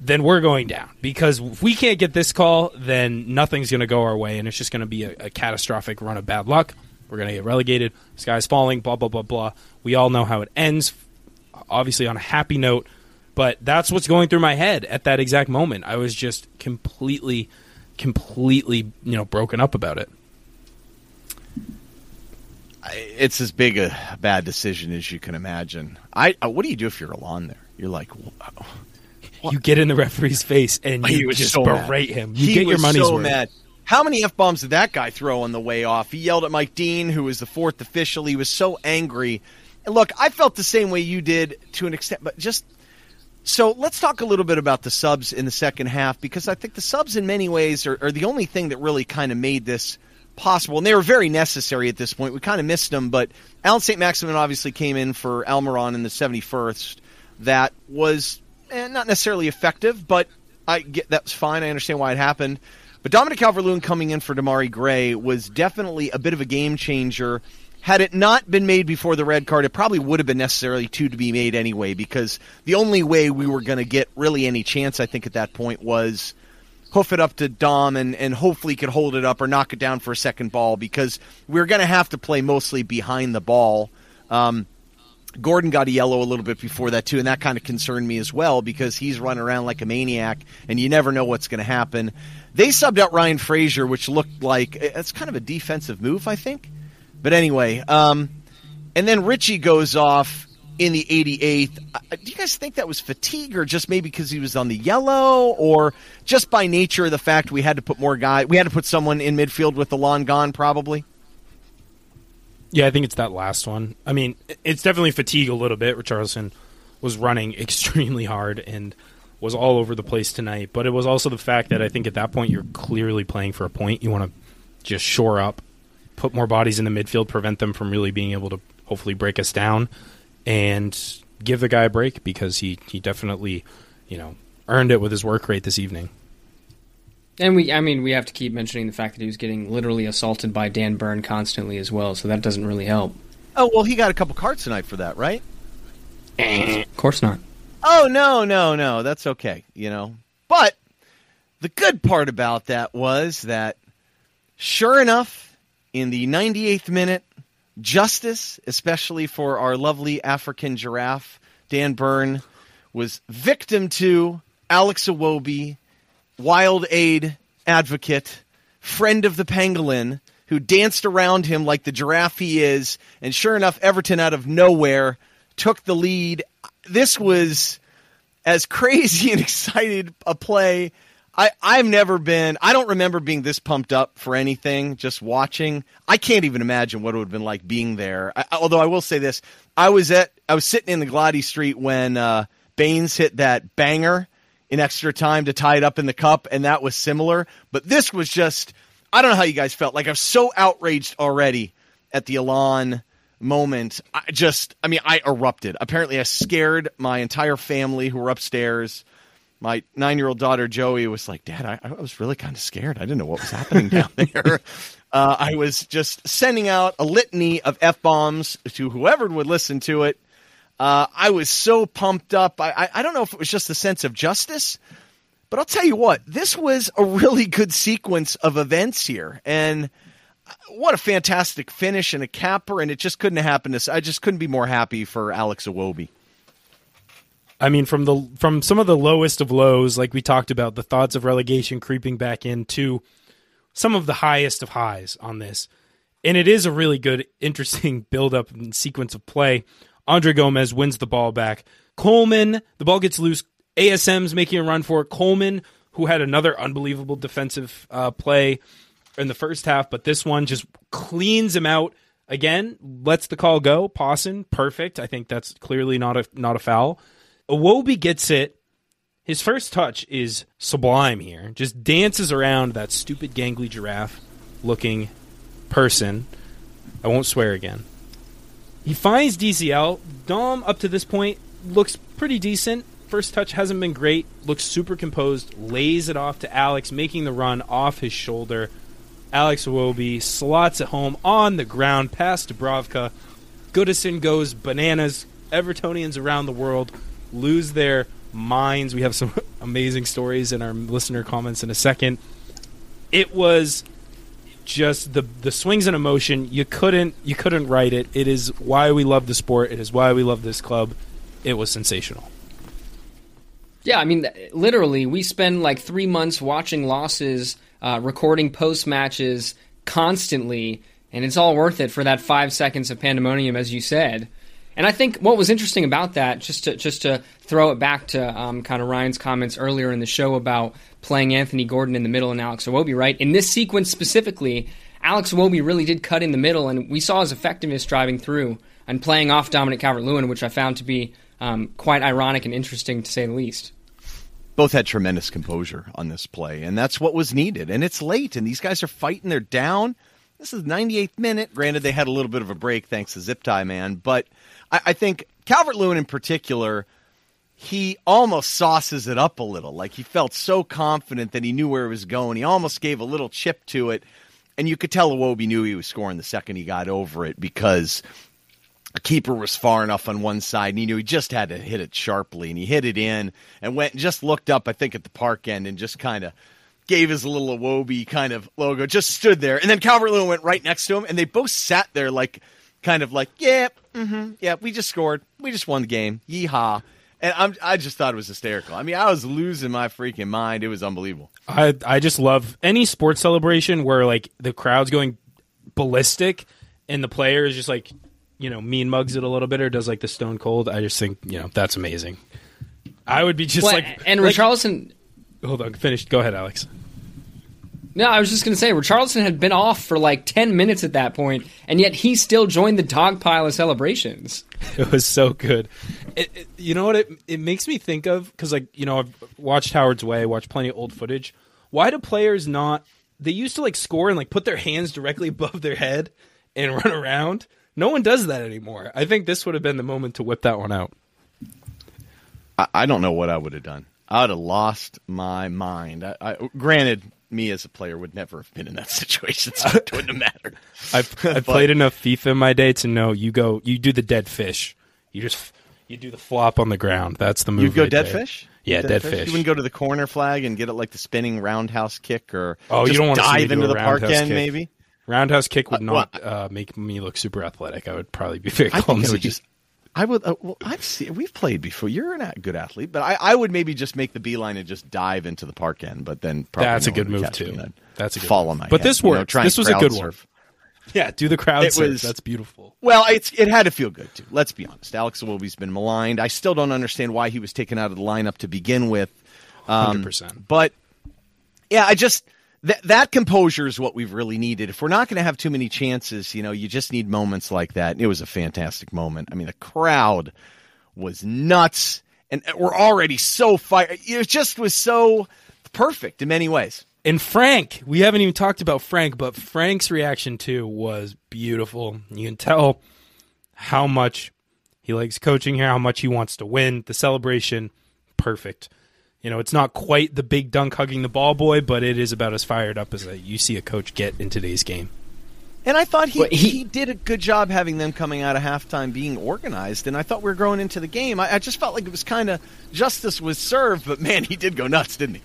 then we're going down because if we can't get this call, then nothing's going to go our way, and it's just going to be a, a catastrophic run of bad luck. We're going to get relegated. Sky's falling. Blah blah blah blah. We all know how it ends. Obviously on a happy note, but that's what's going through my head at that exact moment. I was just completely, completely, you know, broken up about it it's as big a bad decision as you can imagine. I uh, what do you do if you're alone there? You're like, what? you get in the referee's face and you just so berate mad. him. You he get your money's so worth. Mad. How many f bombs did that guy throw on the way off? He yelled at Mike Dean, who was the fourth official. He was so angry. And look, I felt the same way you did to an extent, but just so let's talk a little bit about the subs in the second half because I think the subs, in many ways, are, are the only thing that really kind of made this possible, and they were very necessary at this point. We kind of missed them, but Allan St. Maximin obviously came in for Almiron in the 71st. That was eh, not necessarily effective, but I get that's fine. I understand why it happened. But Dominic Calvert-Lewin coming in for Demarai Gray was definitely a bit of a game changer. Had it not been made before the red card, it probably would have been necessarily two to be made anyway, because the only way we were going to get really any chance, I think, at that point was hoof it up to Dom and, and hopefully could hold it up or knock it down for a second ball because we're going to have to play mostly behind the ball. Um, Gordon got a yellow a little bit before that too, and that kind of concerned me as well because he's running around like a maniac, and you never know what's going to happen. They subbed out Ryan Fraser, which looked like eh, it's kind of a defensive move, I think. But anyway, um, and then Richie goes off, in the 88th. Uh, uh, do you guys think that was fatigue or just maybe because he was on the yellow or just by nature of the fact we had to put more guy we had to put someone in midfield with the lawn gone probably? Yeah, I think it's that last one. I mean, it's definitely fatigue a little bit. Richardson was running extremely hard and was all over the place tonight, but it was also the fact that I think at that point you're clearly playing for a point. You want to just shore up, put more bodies in the midfield, prevent them from really being able to hopefully break us down and give the guy a break because he, he definitely, you know, earned it with his work rate this evening. And we, I mean, we have to keep mentioning the fact that he was getting literally assaulted by Dan Burn constantly as well, so that doesn't really help. Oh well, he got a couple cards tonight for that, right? of course not. Oh no, no, no, that's okay. You know, but the good part about that was that, sure enough, in the 98th minute, justice, especially for our lovely African giraffe, Dan Burn, was victim to Alex Iwobi, wild aid advocate, friend of the pangolin, who danced around him like the giraffe he is, and sure enough, Everton out of nowhere took the lead. This was as crazy and excited a play I, I've never been, I don't remember being this pumped up for anything, just watching. I can't even imagine what it would have been like being there. I, although I will say this, I was at, I was sitting in the Gwladys Street when uh, Baines hit that banger in extra time to tie it up in the cup, and that was similar. But this was just, I don't know how you guys felt. Like I was so outraged already at the Allan moment. I just, I mean, I erupted. Apparently, I scared my entire family who were upstairs my nine year old daughter Joey was like, Dad, I, I was really kind of scared. I didn't know what was happening down there. Uh, I was just sending out a litany of f bombs to whoever would listen to it. Uh, I was so pumped up. I, I, I don't know if it was just the sense of justice, but I'll tell you what, this was a really good sequence of events here, and what a fantastic finish and a capper, and it just couldn't have happened. I just couldn't be more happy for Alex Iwobi. I mean, from the from some of the lowest of lows, like we talked about, the thoughts of relegation creeping back into some of the highest of highs on this, and it is a really good, interesting build up and sequence of play. Andre Gomes wins the ball back. Coleman, the ball gets loose. ASM's making a run for it. Coleman, who had another unbelievable defensive uh, play in the first half, but this one just cleans him out. again lets the call go. Pawson, perfect. I think that's clearly not a not a foul. Iwobi gets it. His first touch is sublime here. Just dances around that stupid gangly giraffe looking person. I won't swear again. He finds DCL. Dom, up to this point, looks pretty decent. First touch hasn't been great. Looks super composed. Lays it off to Alex, making the run off his shoulder. Alex Iwobi slots it home on the ground past Dubravka. Goodison goes bananas. Evertonians around the world lose their minds. We have some amazing stories in our listener comments in a second. It was just the the swings and emotion. You couldn't you couldn't write it. It is why we love the sport. It is why we love this club. It was sensational. Yeah, I mean, literally, we spend like three months watching losses, uh, recording post matches constantly, and it's all worth it for that five seconds of pandemonium, as you said. And I think what was interesting about that, just to just to throw it back to um, kind of Ryan's comments earlier in the show about playing Anthony Gordon in the middle and Alex Iwobi, right? In this sequence specifically, Alex Iwobi really did cut in the middle, and we saw his effectiveness driving through and playing off Dominic Calvert-Lewin, which I found to be um, quite ironic and interesting to say the least. Both had tremendous composure on this play, and that's what was needed. And it's late, and these guys are fighting. They're down. This is 98th minute. Granted, they had a little bit of a break thanks to Zip Tie Man, but I, I think Calvert Lewin in particular, he almost sauces it up a little. Like he felt so confident that he knew where he was going. He almost gave a little chip to it. And you could tell Iwobi knew he was scoring the second he got over it because a keeper was far enough on one side and he knew he just had to hit it sharply and he hit it in and went and just looked up i think at the park end and just kind of gave his little Iwobi kind of logo just stood there and then calvert lewin went right next to him and they both sat there like kind of like yeah mm-hmm, yeah we just scored we just won the game yeehaw and I'm, I just thought it was hysterical. I mean, I was losing my freaking mind. It was unbelievable. I I just love any sports celebration where like the crowd's going ballistic and the player is just like you know, mean mugs it a little bit or does like the stone cold, I just think, you know, that's amazing. I would be just well, like and like, Richarlison Hold on, finished. Go ahead, Alex. No, I was just going to say Richarlison had been off for like 10 minutes at that point and yet he still joined the dog pile of celebrations. It was so good. It, it, you know what it it makes me think of cuz like, you know, I've watched Howard's Way, watched plenty of old footage. Why do players not they used to like score and like put their hands directly above their head and run around? No one does that anymore. I think this would have been the moment to whip that one out. I, I don't know what I would have done. I would have lost my mind. I, I, granted, me as a player would never have been in that situation, so it wouldn't have mattered. I've, I've played enough FIFA in my day to know you go, you do the dead fish. You just you do the flop on the ground. That's the move. You go right dead there. fish. Yeah, dead, dead fish? fish. You wouldn't go to the corner flag and get it like the spinning roundhouse kick, or oh, you don't want to dive into the park end, kick. maybe. Roundhouse kick would Uh, not well, uh, make me look super athletic. I would probably be very I think I clumsy. would just. I would. Uh, well, I've seen. We've played before. You're a good athlete, but I, I would maybe just make the beeline and just dive into the park end. But then probably That's a good move, too. That's a good fall move. on my. But head, this you know, worked. This was a good one. yeah, do the crowd It surf. was- That's beautiful. Well, it's it had to feel good too. Let's be honest. Alex Iwobi's been maligned. I still don't understand why he was taken out of the lineup to begin with. Um, Hundred percent. But yeah, I just that that composure is what we've really needed. If we're not going to have too many chances, you know, you just need moments like that. And It was a fantastic moment. I mean, the crowd was nuts, and uh, we're already so fired. It just was so perfect in many ways. And Frank, we haven't even talked about Frank, but Frank's reaction too was beautiful. You can tell how much he likes coaching here, how much he wants to win. The celebration, perfect. You know, it's not quite the big dunk hugging the ball boy, but it is about as fired up as a, you see a coach get in today's game. And I thought he, he- he did a good job having them coming out of halftime being organized. And I thought we were growing into the game. I, I just felt like it was kind of justice was served, but man, he did go nuts, didn't he?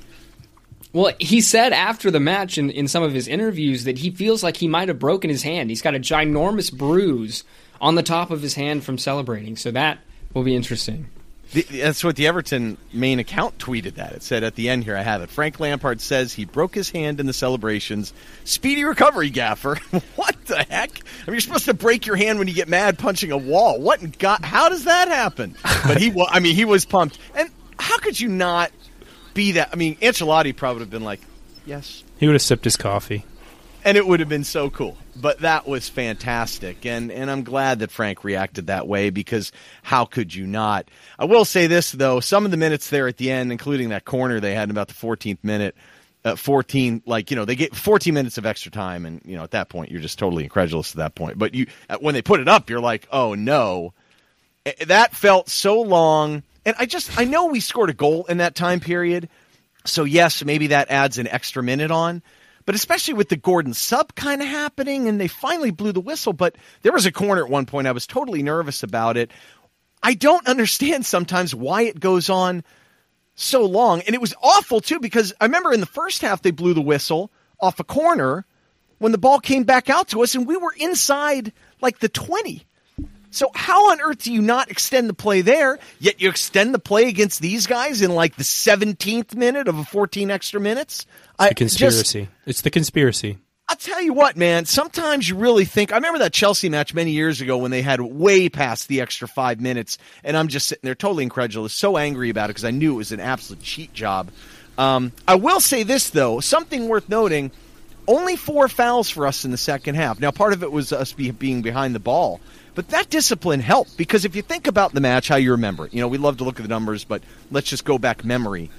Well, he said after the match in, in some of his interviews that he feels like he might have broken his hand. He's got a ginormous bruise on the top of his hand from celebrating. So that will be interesting. The, that's what the Everton main account tweeted that. It said at the end here, I have it. Frank Lampard says he broke his hand in the celebrations. Speedy recovery, Gaffer. what the heck? I mean, you're supposed to break your hand when you get mad punching a wall. What in God? How does that happen? But he, I mean, he was pumped. And how could you not be that? I mean, Ancelotti probably would have been like, yes. He would have sipped his coffee. And it would have been so cool. But that was fantastic, and and I'm glad that Frank reacted that way because how could you not? I will say this though: some of the minutes there at the end, including that corner they had in about the 14th minute. Uh, 14 like you know they get 14 minutes of extra time. And you know at that point you're just totally incredulous at that point. But you when they put it up you're like oh no. That felt so long. And i just i know we scored a goal in that time period. So yes maybe that adds an extra minute on but especially with the Gordon sub kind of happening, and they finally blew the whistle. But there was a corner at one point. I was totally nervous about it. I don't understand sometimes why it goes on so long. And it was awful, too, because I remember in the first half they blew the whistle off a corner when the ball came back out to us, and we were inside like the 20. So how on earth do you not extend the play there? Yet you extend the play against these guys in like the 17th minute of a 14 extra minutes? It's the conspiracy. Just, it's the conspiracy. I'll tell you what, man. Sometimes you really think. I remember that Chelsea match many years ago when they had way past the extra five minutes, and I'm just sitting there totally incredulous, so angry about it because I knew it was an absolute cheat job. Um, I will say this though, something worth noting: only four fouls for us in the second half. Now, part of it was us be, being behind the ball, but that discipline helped because if you think about the match, how you remember it, you know, we love to look at the numbers, but let's just go back memory.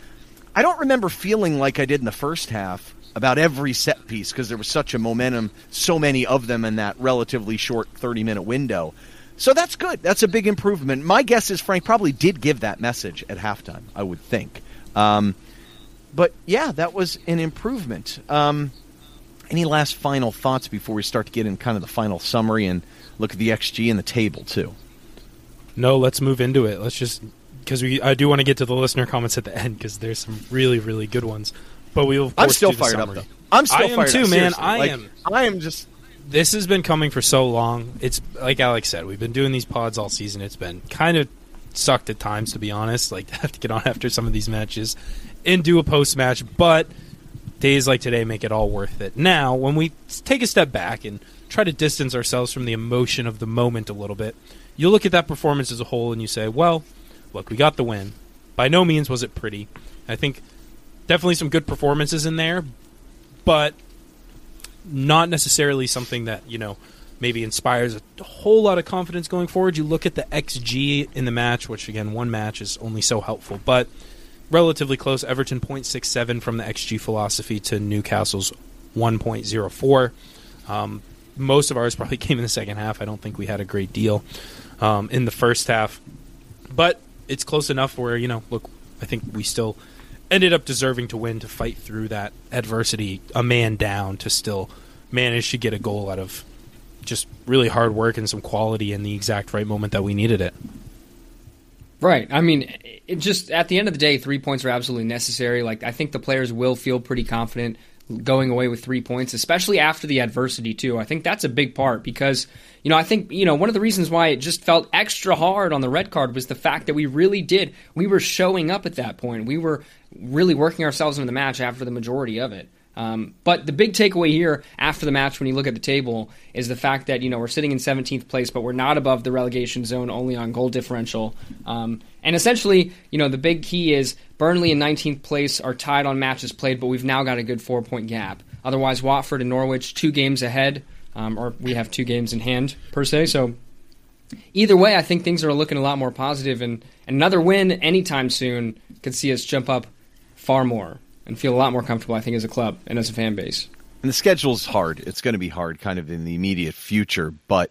I don't remember feeling like I did in the first half about every set piece because there was such a momentum, so many of them in that relatively short 30 minute window. So that's good. That's a big improvement. My guess is Frank probably did give that message at halftime, I would think. Um, but yeah, that was an improvement. Um, any last final thoughts before we start to get in kind of the final summary and look at the XG and the table too. No, let's move into it. Let's just because we I do want to get to the listener comments at the end because there's some really really good ones. But we will. I'm still fired summary. up though. I'm still I am too, up, man. I like, am. I am just. This has been coming for so long. It's like Alex said. We've been doing these pods all season. It's been kind of sucked at times, to be honest. Like have to get on after some of these matches and do a post match, but days like today make it all worth it. Now, when we take a step back and try to distance ourselves from the emotion of the moment a little bit, you look at that performance as a whole and you say, well, look, we got the win. By no means was it pretty. I think definitely some good performances in there, but not necessarily something that, you know, maybe inspires a whole lot of confidence going forward. You look at the XG in the match, which again, one match is only so helpful, but relatively close. Everton 0.67 from the XG philosophy to Newcastle's 1.04. Um, most of ours probably came in the second half. I don't think we had a great deal um, in the first half, but it's close enough where you know, look, I think we still ended up deserving to win to fight through that adversity, a man down to still manage to get a goal out of just really hard work and some quality in the exact right moment that we needed it. Right. I mean, just at the end of the day, three points are absolutely necessary. Like I think the players will feel pretty confident going away with three points, especially after the adversity too. I think that's a big part because you know I think you know one of the reasons why it just felt extra hard on the red card was the fact that we really did we were showing up at that point. We were really working ourselves into the match after the majority of it. Um, but the big takeaway here after the match, when you look at the table, is the fact that you know we're sitting in 17th place, but we're not above the relegation zone, only on goal differential. Um, and essentially, you know, the big key is Burnley in 19th place are tied on matches played, but we've now got a good four point gap. Otherwise, Watford and Norwich two games ahead, um, or we have two games in hand per se. So either way, I think things are looking a lot more positive, and another win anytime soon could see us jump up far more and feel a lot more comfortable, I think, as a club and as a fan base. And the schedule's hard. It's going to be hard kind of in the immediate future, but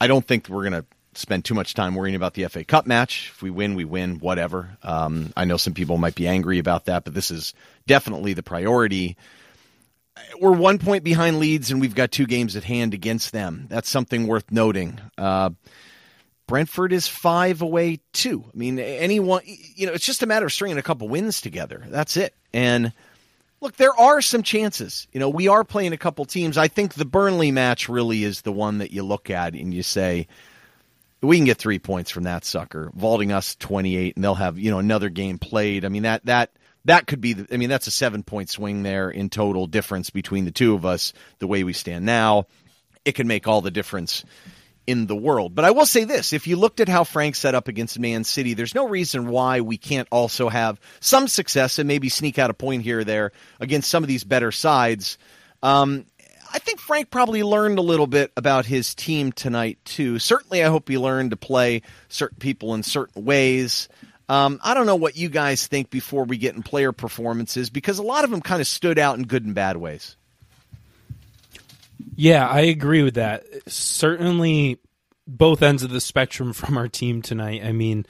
I don't think we're going to spend too much time worrying about the FA Cup match. If we win, we win, whatever. Um, I know some people might be angry about that, but this is definitely the priority. We're one point behind Leeds, and we've got two games at hand against them. That's something worth noting. Uh, Brentford is five away too. I mean, anyone, you know, it's just a matter of stringing a couple wins together. That's it. And look, there are some chances. You know, we are playing a couple teams. I think the Burnley match really is the one that you look at and you say, we can get three points from that sucker, vaulting us 28, and they'll have, you know, another game played. I mean, that, that, that could be, the, I mean, that's a seven point swing there in total difference between the two of us, the way we stand now. It can make all the difference in the world. But I will say this if you looked at how Frank set up against Man City, there's no reason why we can't also have some success and maybe sneak out a point here or there against some of these better sides. Um, I think Frank probably learned a little bit about his team tonight too. Certainly, I hope he learned to play certain people in certain ways. Um, I don't know what you guys think before we get in player performances because a lot of them kind of stood out in good and bad ways. Yeah, I agree with that. Certainly, both ends of the spectrum from our team tonight. I mean,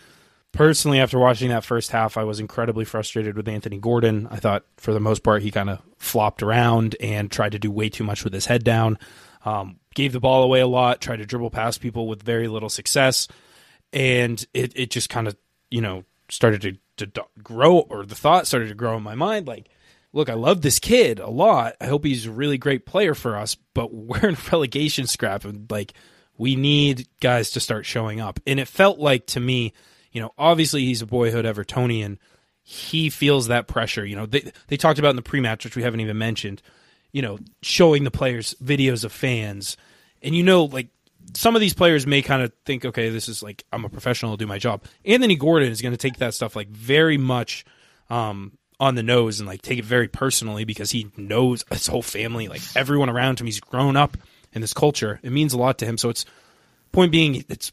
personally, after watching that first half, I was incredibly frustrated with Anthony Gordon. I thought, for the most part, he kind of flopped around and tried to do way too much with his head down. Um, gave the ball away a lot, tried to dribble past people with very little success, and it, it just kind of you know started to, to grow, or the thought started to grow in my mind, like. Look, I love this kid a lot. I hope he's a really great player for us, but we're in relegation scrap and like we need guys to start showing up. And it felt like to me you know, obviously he's a boyhood Evertonian. He feels that pressure. You know, they they talked about in the pre-match, which we haven't even mentioned. You know, showing the players videos of fans, and you know, like some of these players may kind of think, okay, this is like I'm a professional, I'll do my job. Anthony Gordon is going to take that stuff like very much um, on the nose and like take it very personally because he knows his whole family, like everyone around him. He's grown up in this culture. It means a lot to him. So it's point being, it's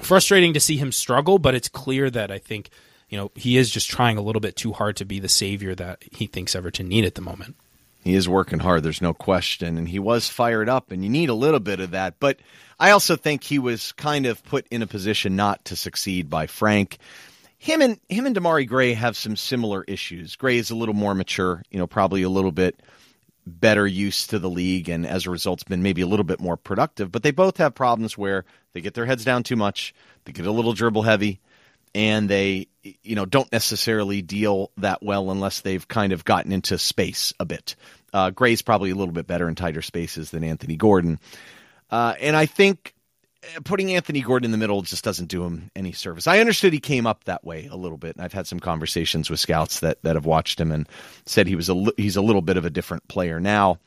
frustrating to see him struggle, but it's clear that I think you know he is just trying a little bit too hard to be the savior that he thinks Everton need at the moment. He is working hard, there's no question, and he was fired up, and you need a little bit of that. But I also think he was kind of put in a position not to succeed by Frank. Him and him and Demarai Gray have some similar issues. Gray is a little more mature, you know, probably a little bit better use to the league and as a result has been maybe a little bit more productive but they both have problems where they get their heads down too much they get a little dribble heavy and they you know don't necessarily deal that well unless they've kind of gotten into space a bit. Uh, gray's probably a little bit better in tighter spaces than anthony gordon. Uh, and i think Eh, putting Anthony Gordon in the middle just doesn't do him any service. I understood he came up that way a little bit, and I've had some conversations with scouts that that have watched him and said he was a he's a little bit of a different player now.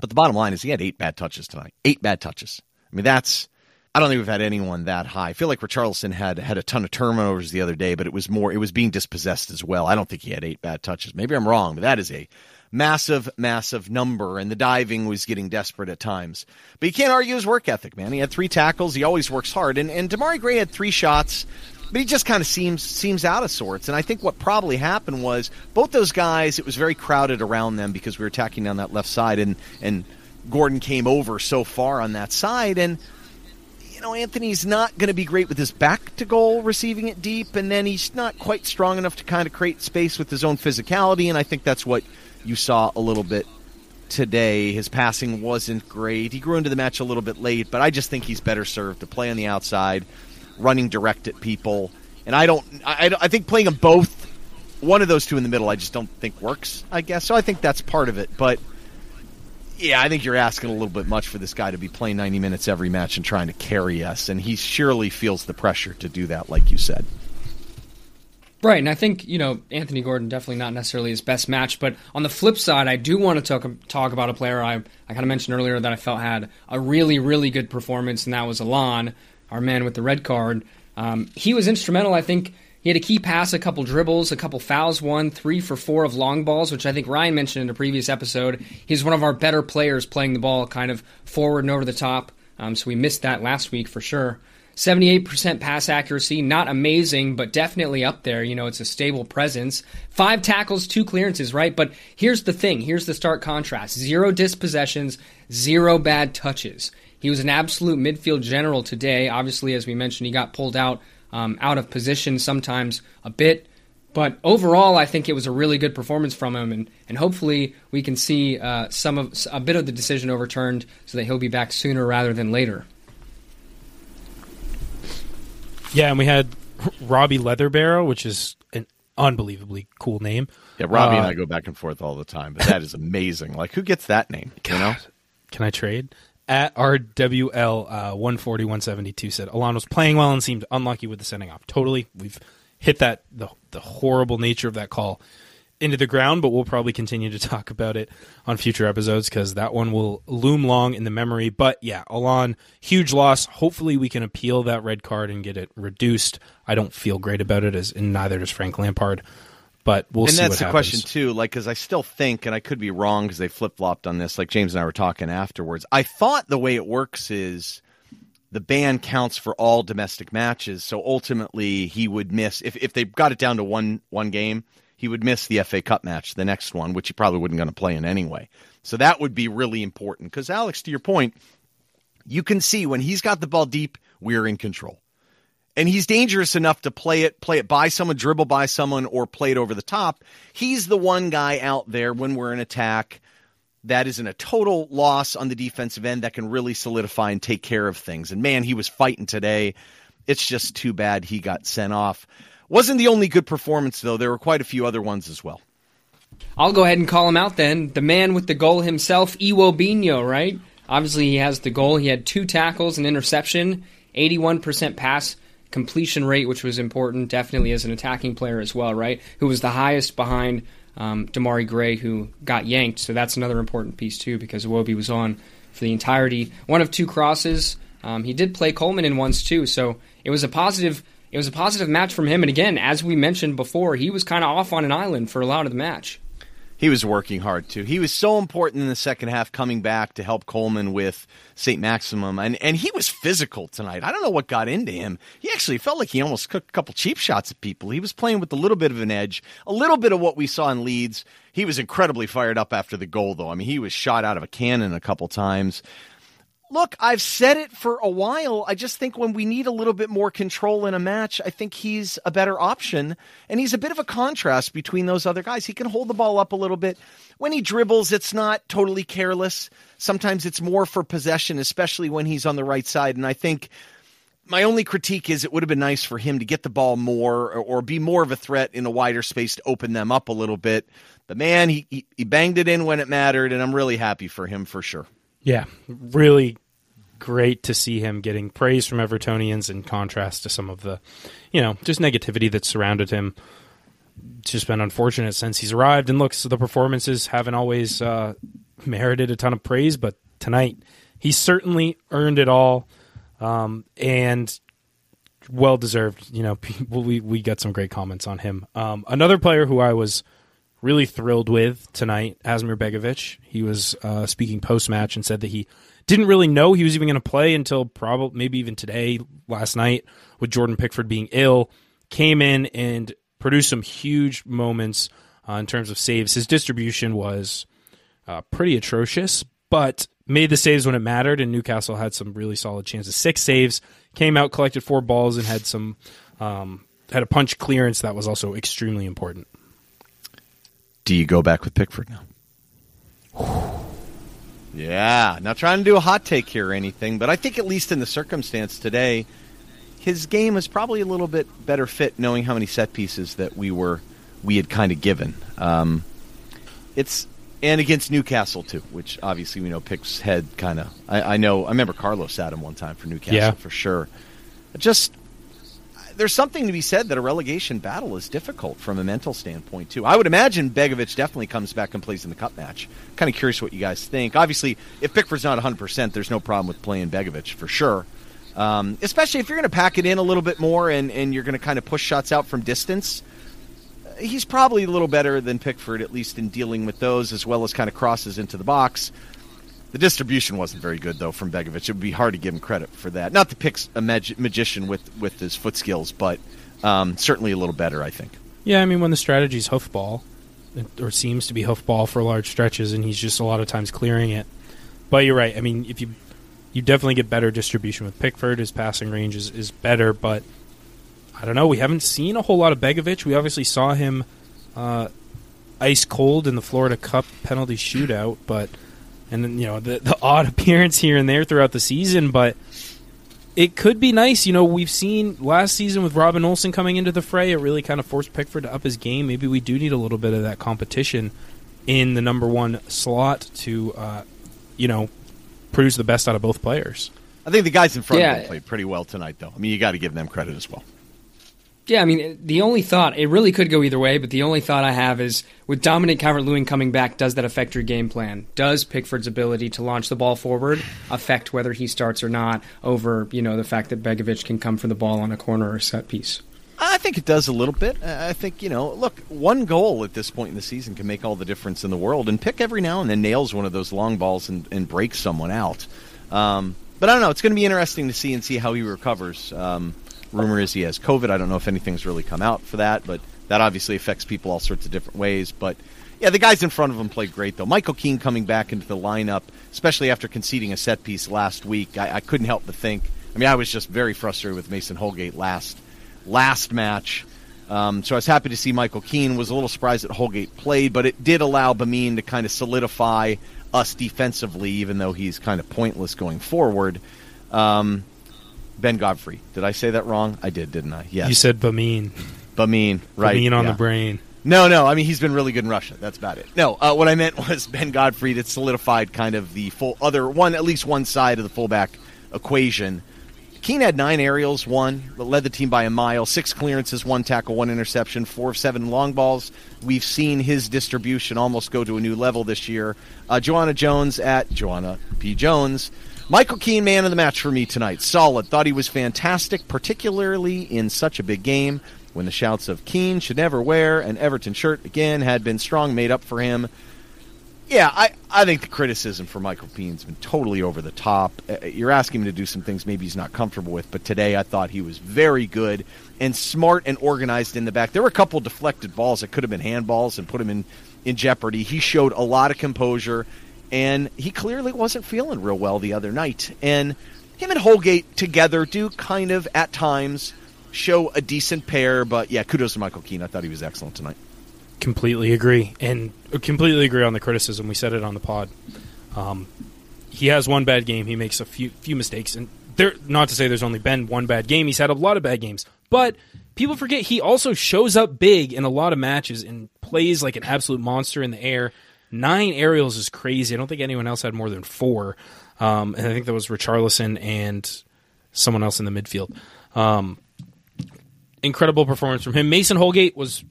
But the bottom line is he had eight bad touches tonight. Eight bad touches. I mean that's I don't think we've had anyone that high. I feel like Richarlison had had a ton of turnovers the other day, but it was more it was being dispossessed as well. I don't think he had eight bad touches. Maybe I'm wrong, but that is a massive, massive number, and the diving was getting desperate at times. But you can't argue his work ethic, man. He had three tackles. He always works hard. And, and Demarai Gray had three shots, but he just kind of seems seems out of sorts. And I think what probably happened was both those guys. It was very crowded around them because we were attacking down that left side, and and Gordon came over so far on that side, and you know, Anthony's not going to be great with his back to goal, receiving it deep, and then he's not quite strong enough to kind of create space with his own physicality, and I think that's what you saw a little bit today. His passing wasn't great. He grew into the match a little bit late, but I just think he's better served to play on the outside, running direct at people. And I don't, I, I think playing them both, one of those two in the middle, I just don't think works, I guess. So I think that's part of it. But yeah, I think you're asking a little bit much for this guy to be playing 90 minutes every match and trying to carry us. And he surely feels the pressure to do that, like you said. Right, and I think you know Anthony Gordon definitely not necessarily his best match, but on the flip side, I do want to talk talk about a player I I kind of mentioned earlier that I felt had a really really good performance, and that was Allan, our man with the red card. Um, he was instrumental. I think he had a key pass, a couple dribbles, a couple fouls, one three for four of long balls, which I think Ryan mentioned in a previous episode. He's one of our better players playing the ball kind of forward and over the top. Um, so we missed that last week for sure. 78% pass accuracy, not amazing, but definitely up there. You know, it's a stable presence. Five tackles, two clearances, right? But here's the thing here's the stark contrast zero dispossessions, zero bad touches. He was an absolute midfield general today. Obviously, as we mentioned, he got pulled out um, out of position sometimes a bit. But overall, I think it was a really good performance from him, and, and hopefully we can see uh, some of a bit of the decision overturned so that he'll be back sooner rather than later. Yeah, and we had Robbie Leatherbarrow, which is an unbelievably cool name. Yeah, Robbie uh, and I go back and forth all the time, but that is amazing. Like, who gets that name? God, you know? Can I trade? At RWL uh, 140 172 said Allan was playing well and seemed unlucky with the sending off. Totally, we've hit that the the horrible nature of that call into the ground, but we'll probably continue to talk about it on future episodes because that one will loom long in the memory. But yeah, Allan, huge loss. Hopefully, we can appeal that red card and get it reduced. I don't feel great about it, as and neither does Frank Lampard. But we'll and see. And that's the happens. question too. Like, because I still think, and I could be wrong because they flip flopped on this. Like James and I were talking afterwards. I thought the way it works is the ban counts for all domestic matches. So ultimately, he would miss if if they got it down to one one game. He would miss the FA Cup match, the next one, which he probably wasn't going to play in anyway. So that would be really important. Because Alex, to your point, you can see when he's got the ball deep, we're in control and he's dangerous enough to play it, play it by someone, dribble by someone, or play it over the top. He's the one guy out there when we're in attack that isn't a total loss on the defensive end that can really solidify and take care of things. And man, he was fighting today. It's just too bad he got sent off. Wasn't the only good performance though. There were quite a few other ones as well. I'll go ahead and call him out then. The man with the goal himself, Iwobinho, right? Obviously, he has the goal. He had two tackles, an interception, 81% pass completion rate, which was important, definitely as an attacking player as well, right? Who was the highest behind um, Demarai Gray, who got yanked. So that's another important piece, too, because Iwobi was on for the entirety. One of two crosses. Um, he did play Coleman in once, too. So it was a positive. It was a positive match from him, and again, as we mentioned before, he was kind of off on an island for a lot of the match. He was working hard too. He was so important in the second half, coming back to help Coleman with St. Maximin, and and he was physical tonight. I don't know what got into him. He actually felt like he almost took a couple cheap shots at people. He was playing with a little bit of an edge, a little bit of what we saw in Leeds. He was incredibly fired up after the goal, though. I mean, he was shot out of a cannon a couple times. Look, I've said it for a while. I just think when we need a little bit more control in a match, I think he's a better option. And he's a bit of a contrast between those other guys. He can hold the ball up a little bit. When he dribbles, it's not totally careless. Sometimes it's more for possession, especially when he's on the right side. And I think my only critique is it would have been nice for him to get the ball more or, or be more of a threat in a wider space to open them up a little bit. But man, he, he, he banged it in when it mattered, and I'm really happy for him for sure. Yeah, really great to see him getting praise from Evertonians in contrast to some of the, you know, just negativity that surrounded him. It's just been unfortunate since he's arrived. And looks, the performances haven't always uh, merited a ton of praise, but tonight he certainly earned it all, um, and well deserved. You know, we we got some great comments on him. Um, another player who I was really thrilled with tonight, Asmir Begovic. He was uh, speaking post match and said that he didn't really know he was even going to play until probably maybe even today, last night, with Jordan Pickford being ill. Came in and produced some huge moments uh, in terms of saves. His distribution was uh, pretty atrocious, but made the saves when it mattered. And Newcastle had some really solid chances. Six saves, came out, collected four balls, and had some um, had a punch clearance that was also extremely important. Do you go back with Pickford now? Yeah, not trying to do a hot take here or anything, but I think at least in the circumstance today, his game is probably a little bit better fit, knowing how many set pieces that we were we had kind of given. Um, it's and against Newcastle too, which obviously we know Pick's head kind of. I, I, know. I remember Carlos had him one time for Newcastle yeah. for sure. Just there's something to be said that a relegation battle is difficult from a mental standpoint too. I would imagine Begovic definitely comes back and plays in the cup match. Kind of curious what you guys think. Obviously, if Pickford's not 100, percent there's no problem with playing Begovic for sure. Um, especially if you're going to pack it in a little bit more and, and you're going to kind of push shots out from distance. He's probably a little better than Pickford, at least in dealing with those, as well as kind of crosses into the box. The distribution wasn't very good, though, from Begovic. It would be hard to give him credit for that. Not that Pick's a mag- magician with, with his foot skills, but um, certainly a little better, I think. Yeah, I mean, when the strategy strategy's hoofball, or seems to be hoofball for large stretches, and he's just a lot of times clearing it. But you're right. I mean, if you you definitely get better distribution with Pickford, his passing range is, is better, but I don't know. We haven't seen a whole lot of Begovic. We obviously saw him uh, ice cold in the Florida Cup penalty shootout, but and then you know the the odd appearance here and there throughout the season, but it could be nice. You know, we've seen last season with Robin Olsen coming into the fray, it really kind of forced Pickford to up his game. Maybe we do need a little bit of that competition in the number one slot to, uh, you know, produce the best out of both players. I think the guys in front Yeah. of him played pretty well tonight, though. I mean, you got to give them credit as well. Yeah, I mean, the only thought, it really could go either way, but the only thought I have is with Dominic Calvert Lewin coming back, does that affect your game plan? Does Pickford's ability to launch the ball forward affect whether he starts or not over, you know, the fact that Begovic can come for the ball on a corner or set piece? I think it does a little bit. I think you know, look, one goal at this point in the season can make all the difference in the world. And Pick every now and then nails one of those long balls and, and breaks someone out. Um, but I don't know. It's going to be interesting to see and see how he recovers. Um, rumor is he has COVID. I don't know if anything's really come out for that, but that obviously affects people all sorts of different ways. But yeah, the guys in front of him played great though. Michael Keane coming back into the lineup, especially after conceding a set piece last week. I, I couldn't help but think. I mean, I was just very frustrated with Mason Holgate last last match. Um, so I was happy to see Michael Keane. Was a little surprised that Holgate played, but it did allow Bameen to kind of solidify us defensively, even though he's kind of pointless going forward. Um, ben Godfrey. Did I say that wrong? I did, didn't I? Yes. You said Bameen. Bameen, right? Bameen on yeah. the brain. No, no. I mean, he's been really good in Russia. That's about it. No, uh, what I meant was Ben Godfrey that solidified kind of the full other one, at least one side of the fullback equation. Keane had nine aerials, one, led the team by a mile, six clearances, one tackle, one interception, four of seven long balls. We've seen his distribution almost go to a new level this year. Uh, Joanna Jones at Joanna P. Jones. Michael Keane, man of the match for me tonight. Solid. Thought he was fantastic, particularly in such a big game when the shouts of Keane should never wear an Everton shirt again had been strong, made up for him. Yeah, I, I think the criticism for Michael Keane's been totally over the top. Uh, You're asking him to do some things maybe he's not comfortable with, but today I thought he was very good and smart and organized in the back. There were a couple deflected balls that could have been handballs and put him in, in jeopardy. He showed a lot of composure, and he clearly wasn't feeling real well the other night. And him and Holgate together do kind of, at times, show a decent pair, but yeah, kudos to Michael Keane. I thought he was excellent tonight. Completely agree, and completely agree on the criticism. We said it on the pod. Um, he has one bad game. He makes a few few mistakes, and there. Not to say there's only been one bad game. He's had a lot of bad games, but people forget he also shows up big in a lot of matches and plays like an absolute monster in the air. Nine aerials is crazy. I don't think anyone else had more than four, um, and I think that was Richarlison and someone else in the midfield. Um, incredible performance from him. Mason Holgate was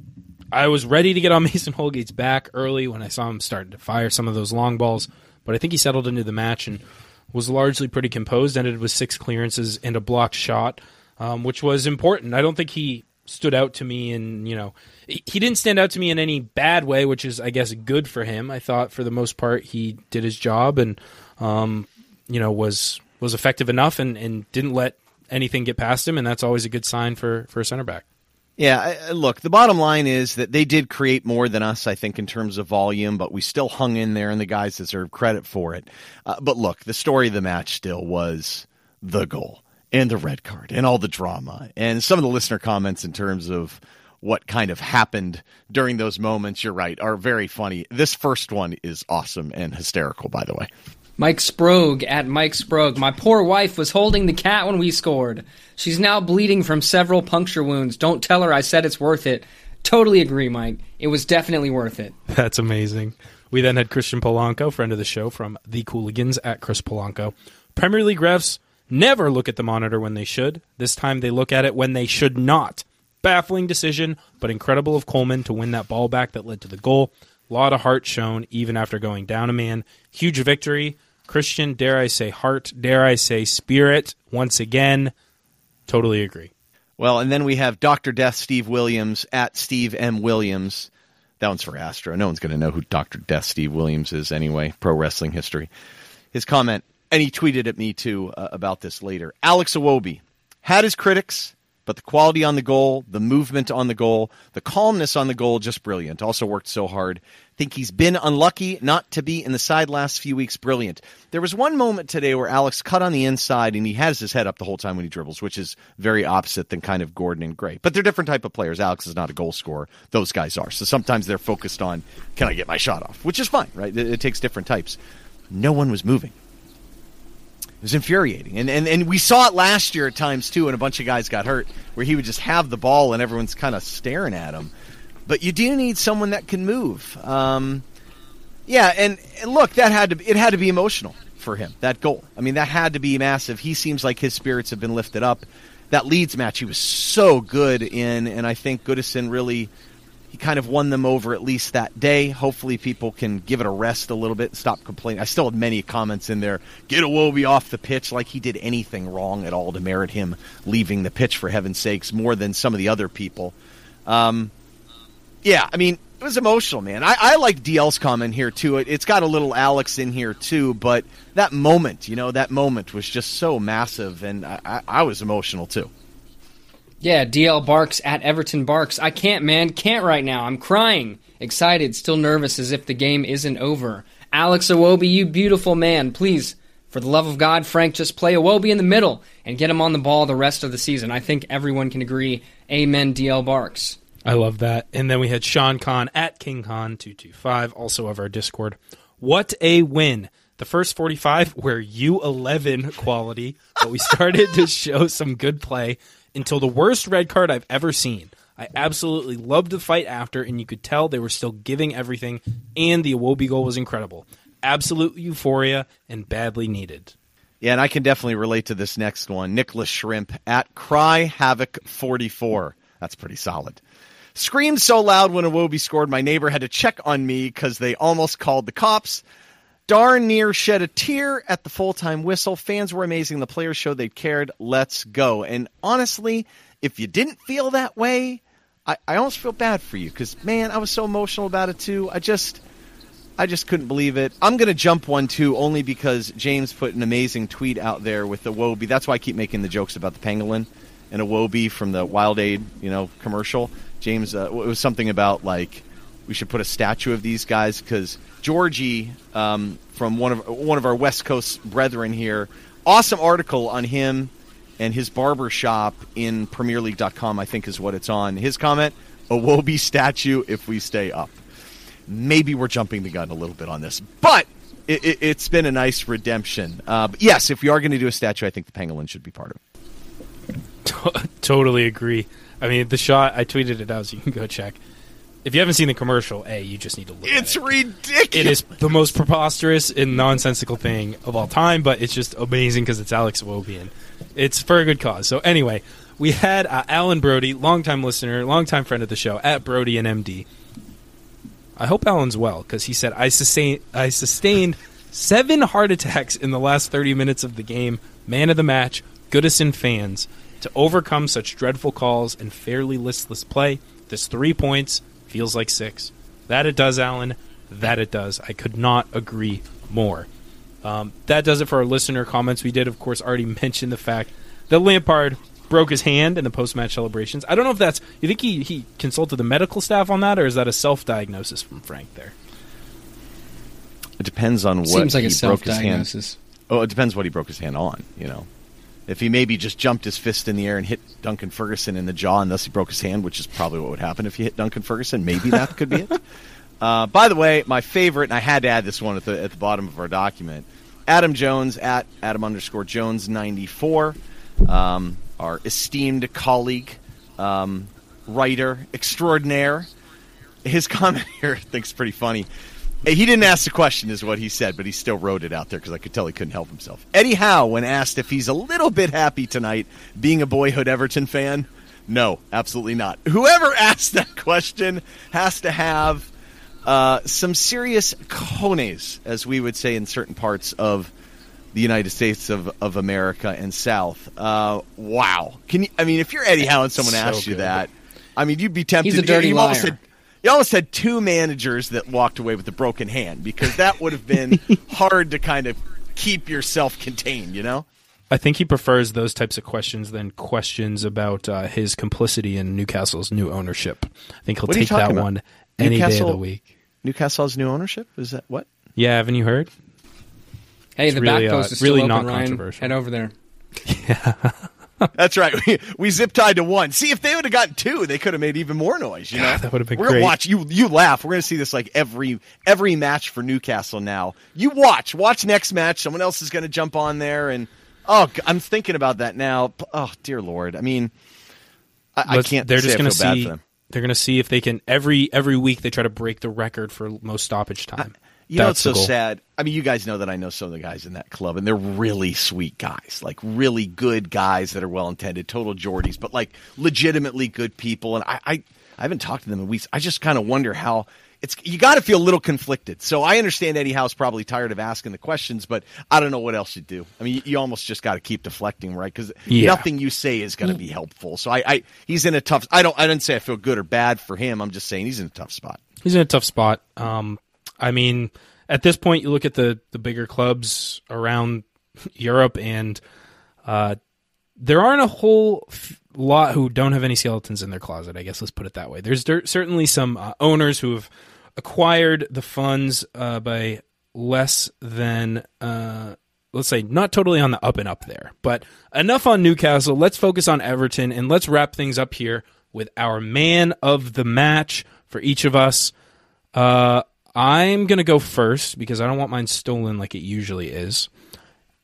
I was ready to get on Mason Holgate's back early when I saw him starting to fire some of those long balls, but I think he settled into the match and was largely pretty composed. Ended with six clearances and a blocked shot, um, which was important. I don't think he stood out to me and you know he didn't stand out to me in any bad way, which is I guess good for him. I thought for the most part he did his job and um, you know was was effective enough and, and didn't let anything get past him, and that's always a good sign for for a center back. Yeah, look, the bottom line is that they did create more than us, I think, in terms of volume, but we still hung in there, and the guys deserve credit for it. Uh, but look, the story of the match still was the goal and the red card and all the drama and some of the listener comments in terms of what kind of happened during those moments. You're right, are very funny. This first one is awesome and hysterical, by the way. Mike Sprogg at Mike Sprogg. My poor wife was holding the cat when we scored. She's now bleeding from several puncture wounds. Don't tell her I said it's worth it. Totally agree, Mike. It was definitely worth it. That's amazing. We then had Christian Polanco, friend of the show from The Cooligans at Chris Polanco. Premier League refs never look at the monitor when they should. This time they look at it when they should not. Baffling decision, but incredible of Coleman to win that ball back that led to the goal. Lot of heart shown even after going down a man. Huge victory. Christian, dare I say heart, dare I say spirit, once again. Totally agree. Well, and then we have Dr. Death Steve Williams at Steve M. Williams. That one's for Astro. No one's going to know who Dr. Death Steve Williams is anyway, pro wrestling history. His comment, and he tweeted at me too uh, about this later. Alex Iwobi had his critics, but the quality on the goal, the movement on the goal, the calmness on the goal, just brilliant. Also worked so hard. Think he's been unlucky not to be in the side last few weeks. Brilliant. There was one moment today where Alex cut on the inside and he has his head up the whole time when he dribbles, which is very opposite than kind of Gordon and Gray. But they're different type of players. Alex is not a goal scorer. Those guys are. So sometimes they're focused on can I get my shot off, which is fine, right? It, it takes different types. No one was moving. It was infuriating. And, and and we saw it last year at times too, and a bunch of guys got hurt where he would just have the ball and everyone's kind of staring at him. But you do need someone that can move. Um, yeah, and, and look, that had to it had to be emotional for him. That goal. I mean, that had to be massive. He seems like his spirits have been lifted up. That Leeds match, he was so good in, and I think Goodison really he kind of won them over at least that day. Hopefully, people can give it a rest a little bit and stop complaining. I still have many comments in there. Get Iwobi off the pitch like he did anything wrong at all to merit him leaving the pitch, for heaven's sakes, more than some of the other people. Um, yeah, I mean, it was emotional, man. I, I like DL's comment here, too. It, it's got a little Alex in here, too, but that moment, you know, that moment was just so massive, and I, I was emotional, too. Yeah, DL barks at Everton barks. I can't, man. Can't right now. I'm crying. Excited, still nervous as if the game isn't over. Alex Iwobi, you beautiful man. Please, for the love of God, Frank, just play Iwobi in the middle and get him on the ball the rest of the season. I think everyone can agree. Amen, DL barks. I love that. And then we had Sean Khan at King Khan 225, also of our Discord. What a win. The first 45 were U11 quality, but we started to show some good play until the worst red card I've ever seen. I absolutely loved the fight after, and you could tell they were still giving everything, and the Iwobi goal was incredible. Absolute euphoria and badly needed. Yeah, and I can definitely relate to this next one. Nicholas Shrimp at Cry Havoc 44. That's pretty solid. Screamed so loud when Iwobi scored, my neighbor had to check on me because they almost called the cops. Darn near shed a tear at the full time whistle. Fans were amazing. The players showed they cared. Let's go. And honestly, if you didn't feel that way, I, I almost feel bad for you because, man, I was so emotional about it too. I just. I just couldn't believe it. I'm going to jump one too, only because James put an amazing tweet out there with the Wobie. That's why I keep making the jokes about the pangolin and Iwobi from the WildAid, you know, commercial. James, uh, it was something about like we should put a statue of these guys because Georgie um, from one of one of our West Coast brethren here, awesome article on him and his barber shop in PremierLeague.com. I think is what it's on. His comment: "Iwobi statue if we stay up." Maybe we're jumping the gun a little bit on this, but it, has it, been a nice redemption. Uh, yes, if we are going to do a statue, I think the pangolin should be part of it. totally agree. I mean, the shot I tweeted it out, so you can go check. If you haven't seen the commercial, a you just need to look. It's it. ridiculous. It is the most preposterous and nonsensical thing of all time, but it's just amazing because it's Alex Wobian. It's for a good cause. So anyway, we had uh, Alan Brody, longtime listener, longtime friend of the show, at Brody and MD. I hope Alan's well because he said I sustained I sustained seven heart attacks in the last thirty minutes of the game. Man of the match, Goodison fans to overcome such dreadful calls and fairly listless play. This three points feels like six. That it does, Alan. That it does. I could not agree more. Um, that does it for our listener comments. We did, of course, already mention the fact that Lampard broke his hand in the post-match celebrations. I don't know if that's. You think he he consulted the medical staff on that, or is that a self-diagnosis from Frank there? It depends on what Seems like he a broke his hand. Oh, it depends what he broke his hand on. You know, if he maybe just jumped his fist in the air and hit Duncan Ferguson in the jaw and thus he broke his hand, which is probably what would happen if you hit Duncan Ferguson. Maybe that could be it. Uh, by the way, my favorite, and I had to add this one at the, at the bottom of our document Adam Jones at Adam underscore Jones 94, um, our esteemed colleague, um, writer extraordinaire. His comment here I think is pretty funny. He didn't ask the question, is what he said, but he still wrote it out there because I could tell he couldn't help himself. Eddie Howe, when asked if he's a little bit happy tonight being a boyhood Everton fan, no, absolutely not. Whoever asked that question has to have uh, some serious cojones, as we would say in certain parts of the United States of, of America and South. Uh, wow. Can you, I mean, if you're Eddie Howe and someone so asked you that, I mean, you'd be tempted. He's a dirty liar. Said, you almost had two managers that walked away with a broken hand because that would have been hard to kind of keep yourself contained, you know? I think he prefers those types of questions than questions about uh, his complicity in Newcastle's new ownership. I think he'll take that about? one any Newcastle, day of the week. Newcastle's new ownership? Is that what? Yeah, haven't you heard? Hey, it's the really, back post uh, is really not Ryan. controversial. Head over there. Yeah. That's right. We, we zip tied to one. See, if they would have gotten two, they could have made even more noise. You know, that would have been We're great. gonna watch you. You laugh. We're gonna see this like every every match for Newcastle now. You watch. Watch next match. Someone else is gonna jump on there, and oh, I'm thinking about that now. Oh, dear Lord. I mean, I, I can't. They're just gonna see. They're gonna see if they can every every week they try to break the record for most stoppage time. You know, it's so sad. I mean, you guys know that I know some of the guys in that club, and they're really sweet guys, like really good guys that are well intended, total Geordies, but like legitimately good people. And I, I, I haven't talked to them in weeks. I just kind of wonder how it's you got to feel a little conflicted. So I understand Eddie Howe's probably tired of asking the questions, but I don't know what else you do. I mean, you, you almost just got to keep deflecting, right? Because Yeah. nothing you say is going to be helpful. So I, I, he's in a tough. I don't. I didn't say I feel good or bad for him. I'm just saying he's in a tough spot. He's in a tough spot. Um, I mean, at this point, you look at the the bigger clubs around Europe, and uh, there aren't a whole f- lot who don't have any skeletons in their closet. I guess let's put it that way. There's der- certainly some uh, owners who have acquired the funds uh, by less than. Uh, Let's say not totally on the up and up there, but enough on Newcastle. Let's focus on Everton and let's wrap things up here with our man of the match for each of us. Uh, I'm gonna go first because I don't want mine stolen like it usually is,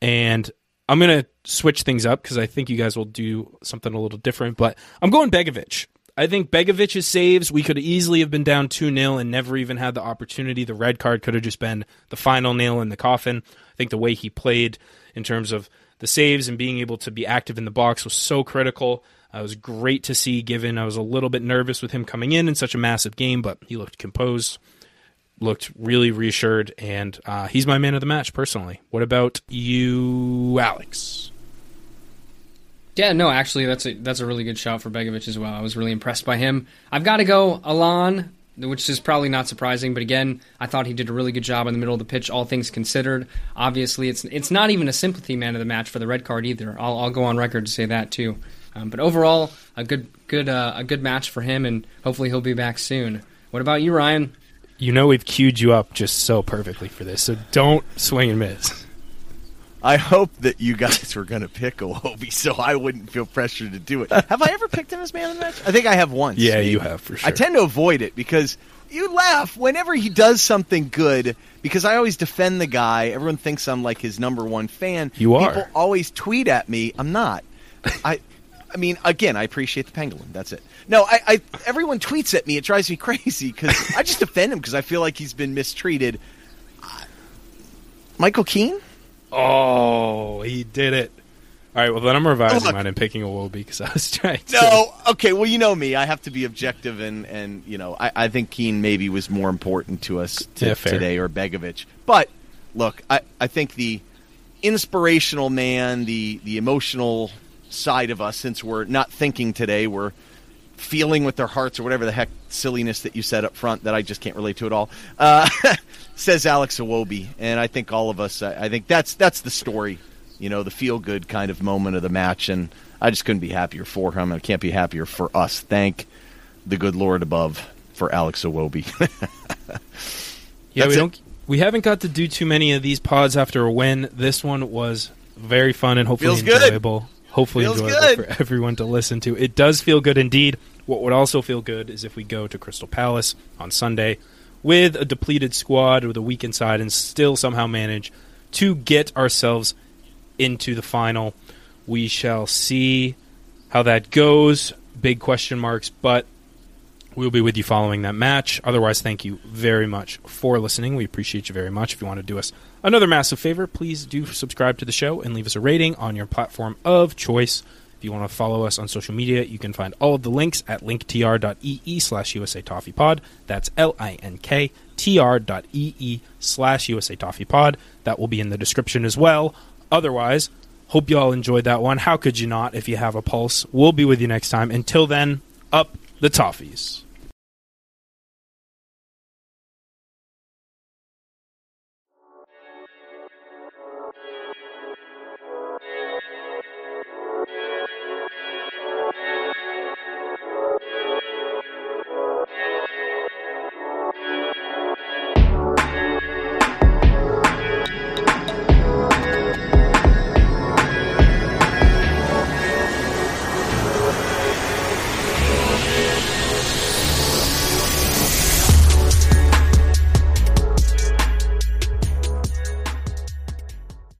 and I'm gonna switch things up because I think you guys will do something a little different. But I'm going Begovic. I think Begovic's saves we could easily have been down two 0 and never even had the opportunity. The red card could have just been the final nail in the coffin. I think the way he played in terms of the saves and being able to be active in the box was so critical. Uh, it was great to see. Given I was a little bit nervous with him coming in in such a massive game, but he looked composed looked really reassured, and uh, he's my man of the match personally. What about you, Alex? Yeah, no, actually, that's a that's a really good shout for Begovic as well. I was really impressed by him. I've got to go Allan, which is probably not surprising, but again, I thought he did a really good job in the middle of the pitch, all things considered. Obviously, it's it's not even a sympathy man of the match for the red card either. I'll, I'll go on record to say that too. Um, but overall, a good good uh, a good match for him, and hopefully he'll be back soon. What about you, Ryan? You know we've queued you up just so perfectly for this, so don't swing and miss. I hope that you guys were going to pick Iwobi, so I wouldn't feel pressured to do it. Have I ever picked him as man of the match? I think I have once. Yeah, maybe. you have for sure. I tend to avoid it because you laugh whenever he does something good. Because I always defend the guy. Everyone thinks I'm like his number one fan. You are. People always tweet at me. I'm not. I. I mean, again, I appreciate the pangolin. That's it. No, I, I everyone tweets at me. It drives me crazy because I just defend him because I feel like he's been mistreated. Uh, Michael Keane. Oh, he did it. All right, well then I'm revising Look. mine and picking Iwobi because I was trying. To, No, okay. Well, you know me. I have to be objective, and and you know, I, I think Keane maybe was more important to us Yeah, today, or Begovic. But look, I, I think the inspirational man, the the emotional side of us, since we're not thinking today, we're feeling with their hearts or whatever the heck silliness that you said up front that I just can't relate to at all. Uh, says Alex Iwobi, and I think all of us. I, I think that's that's the story. You know, the feel good kind of moment of the match, and I just couldn't be happier for him. I can't be happier for us. Thank the good Lord above for Alex Iwobi. yeah, we it. don't. We haven't got to do too many of these pods after a win. This one was very fun and hopefully enjoyable. Good. Hopefully Feels enjoyable good. for everyone to listen to. It does feel good indeed. What would also feel good is if we go to Crystal Palace on Sunday with a depleted squad with a weak inside and still somehow manage to get ourselves into the final. We shall see how that goes. Big question marks, but we'll be with you following that match. Otherwise, thank you very much for listening. We appreciate you very much. If you want to do us another massive favor, please do subscribe to the show and leave us a rating on your platform of choice. If you want to follow us on social media, you can find all of the links at linktr.ee slash USA Toffee Pod. That's L I N K T R dot EE slash USA Toffee Pod. That will be in the description as well. Otherwise, hope you all enjoyed that one. How could you not if you have a pulse? We'll be with you next time. Until then, up the Toffees.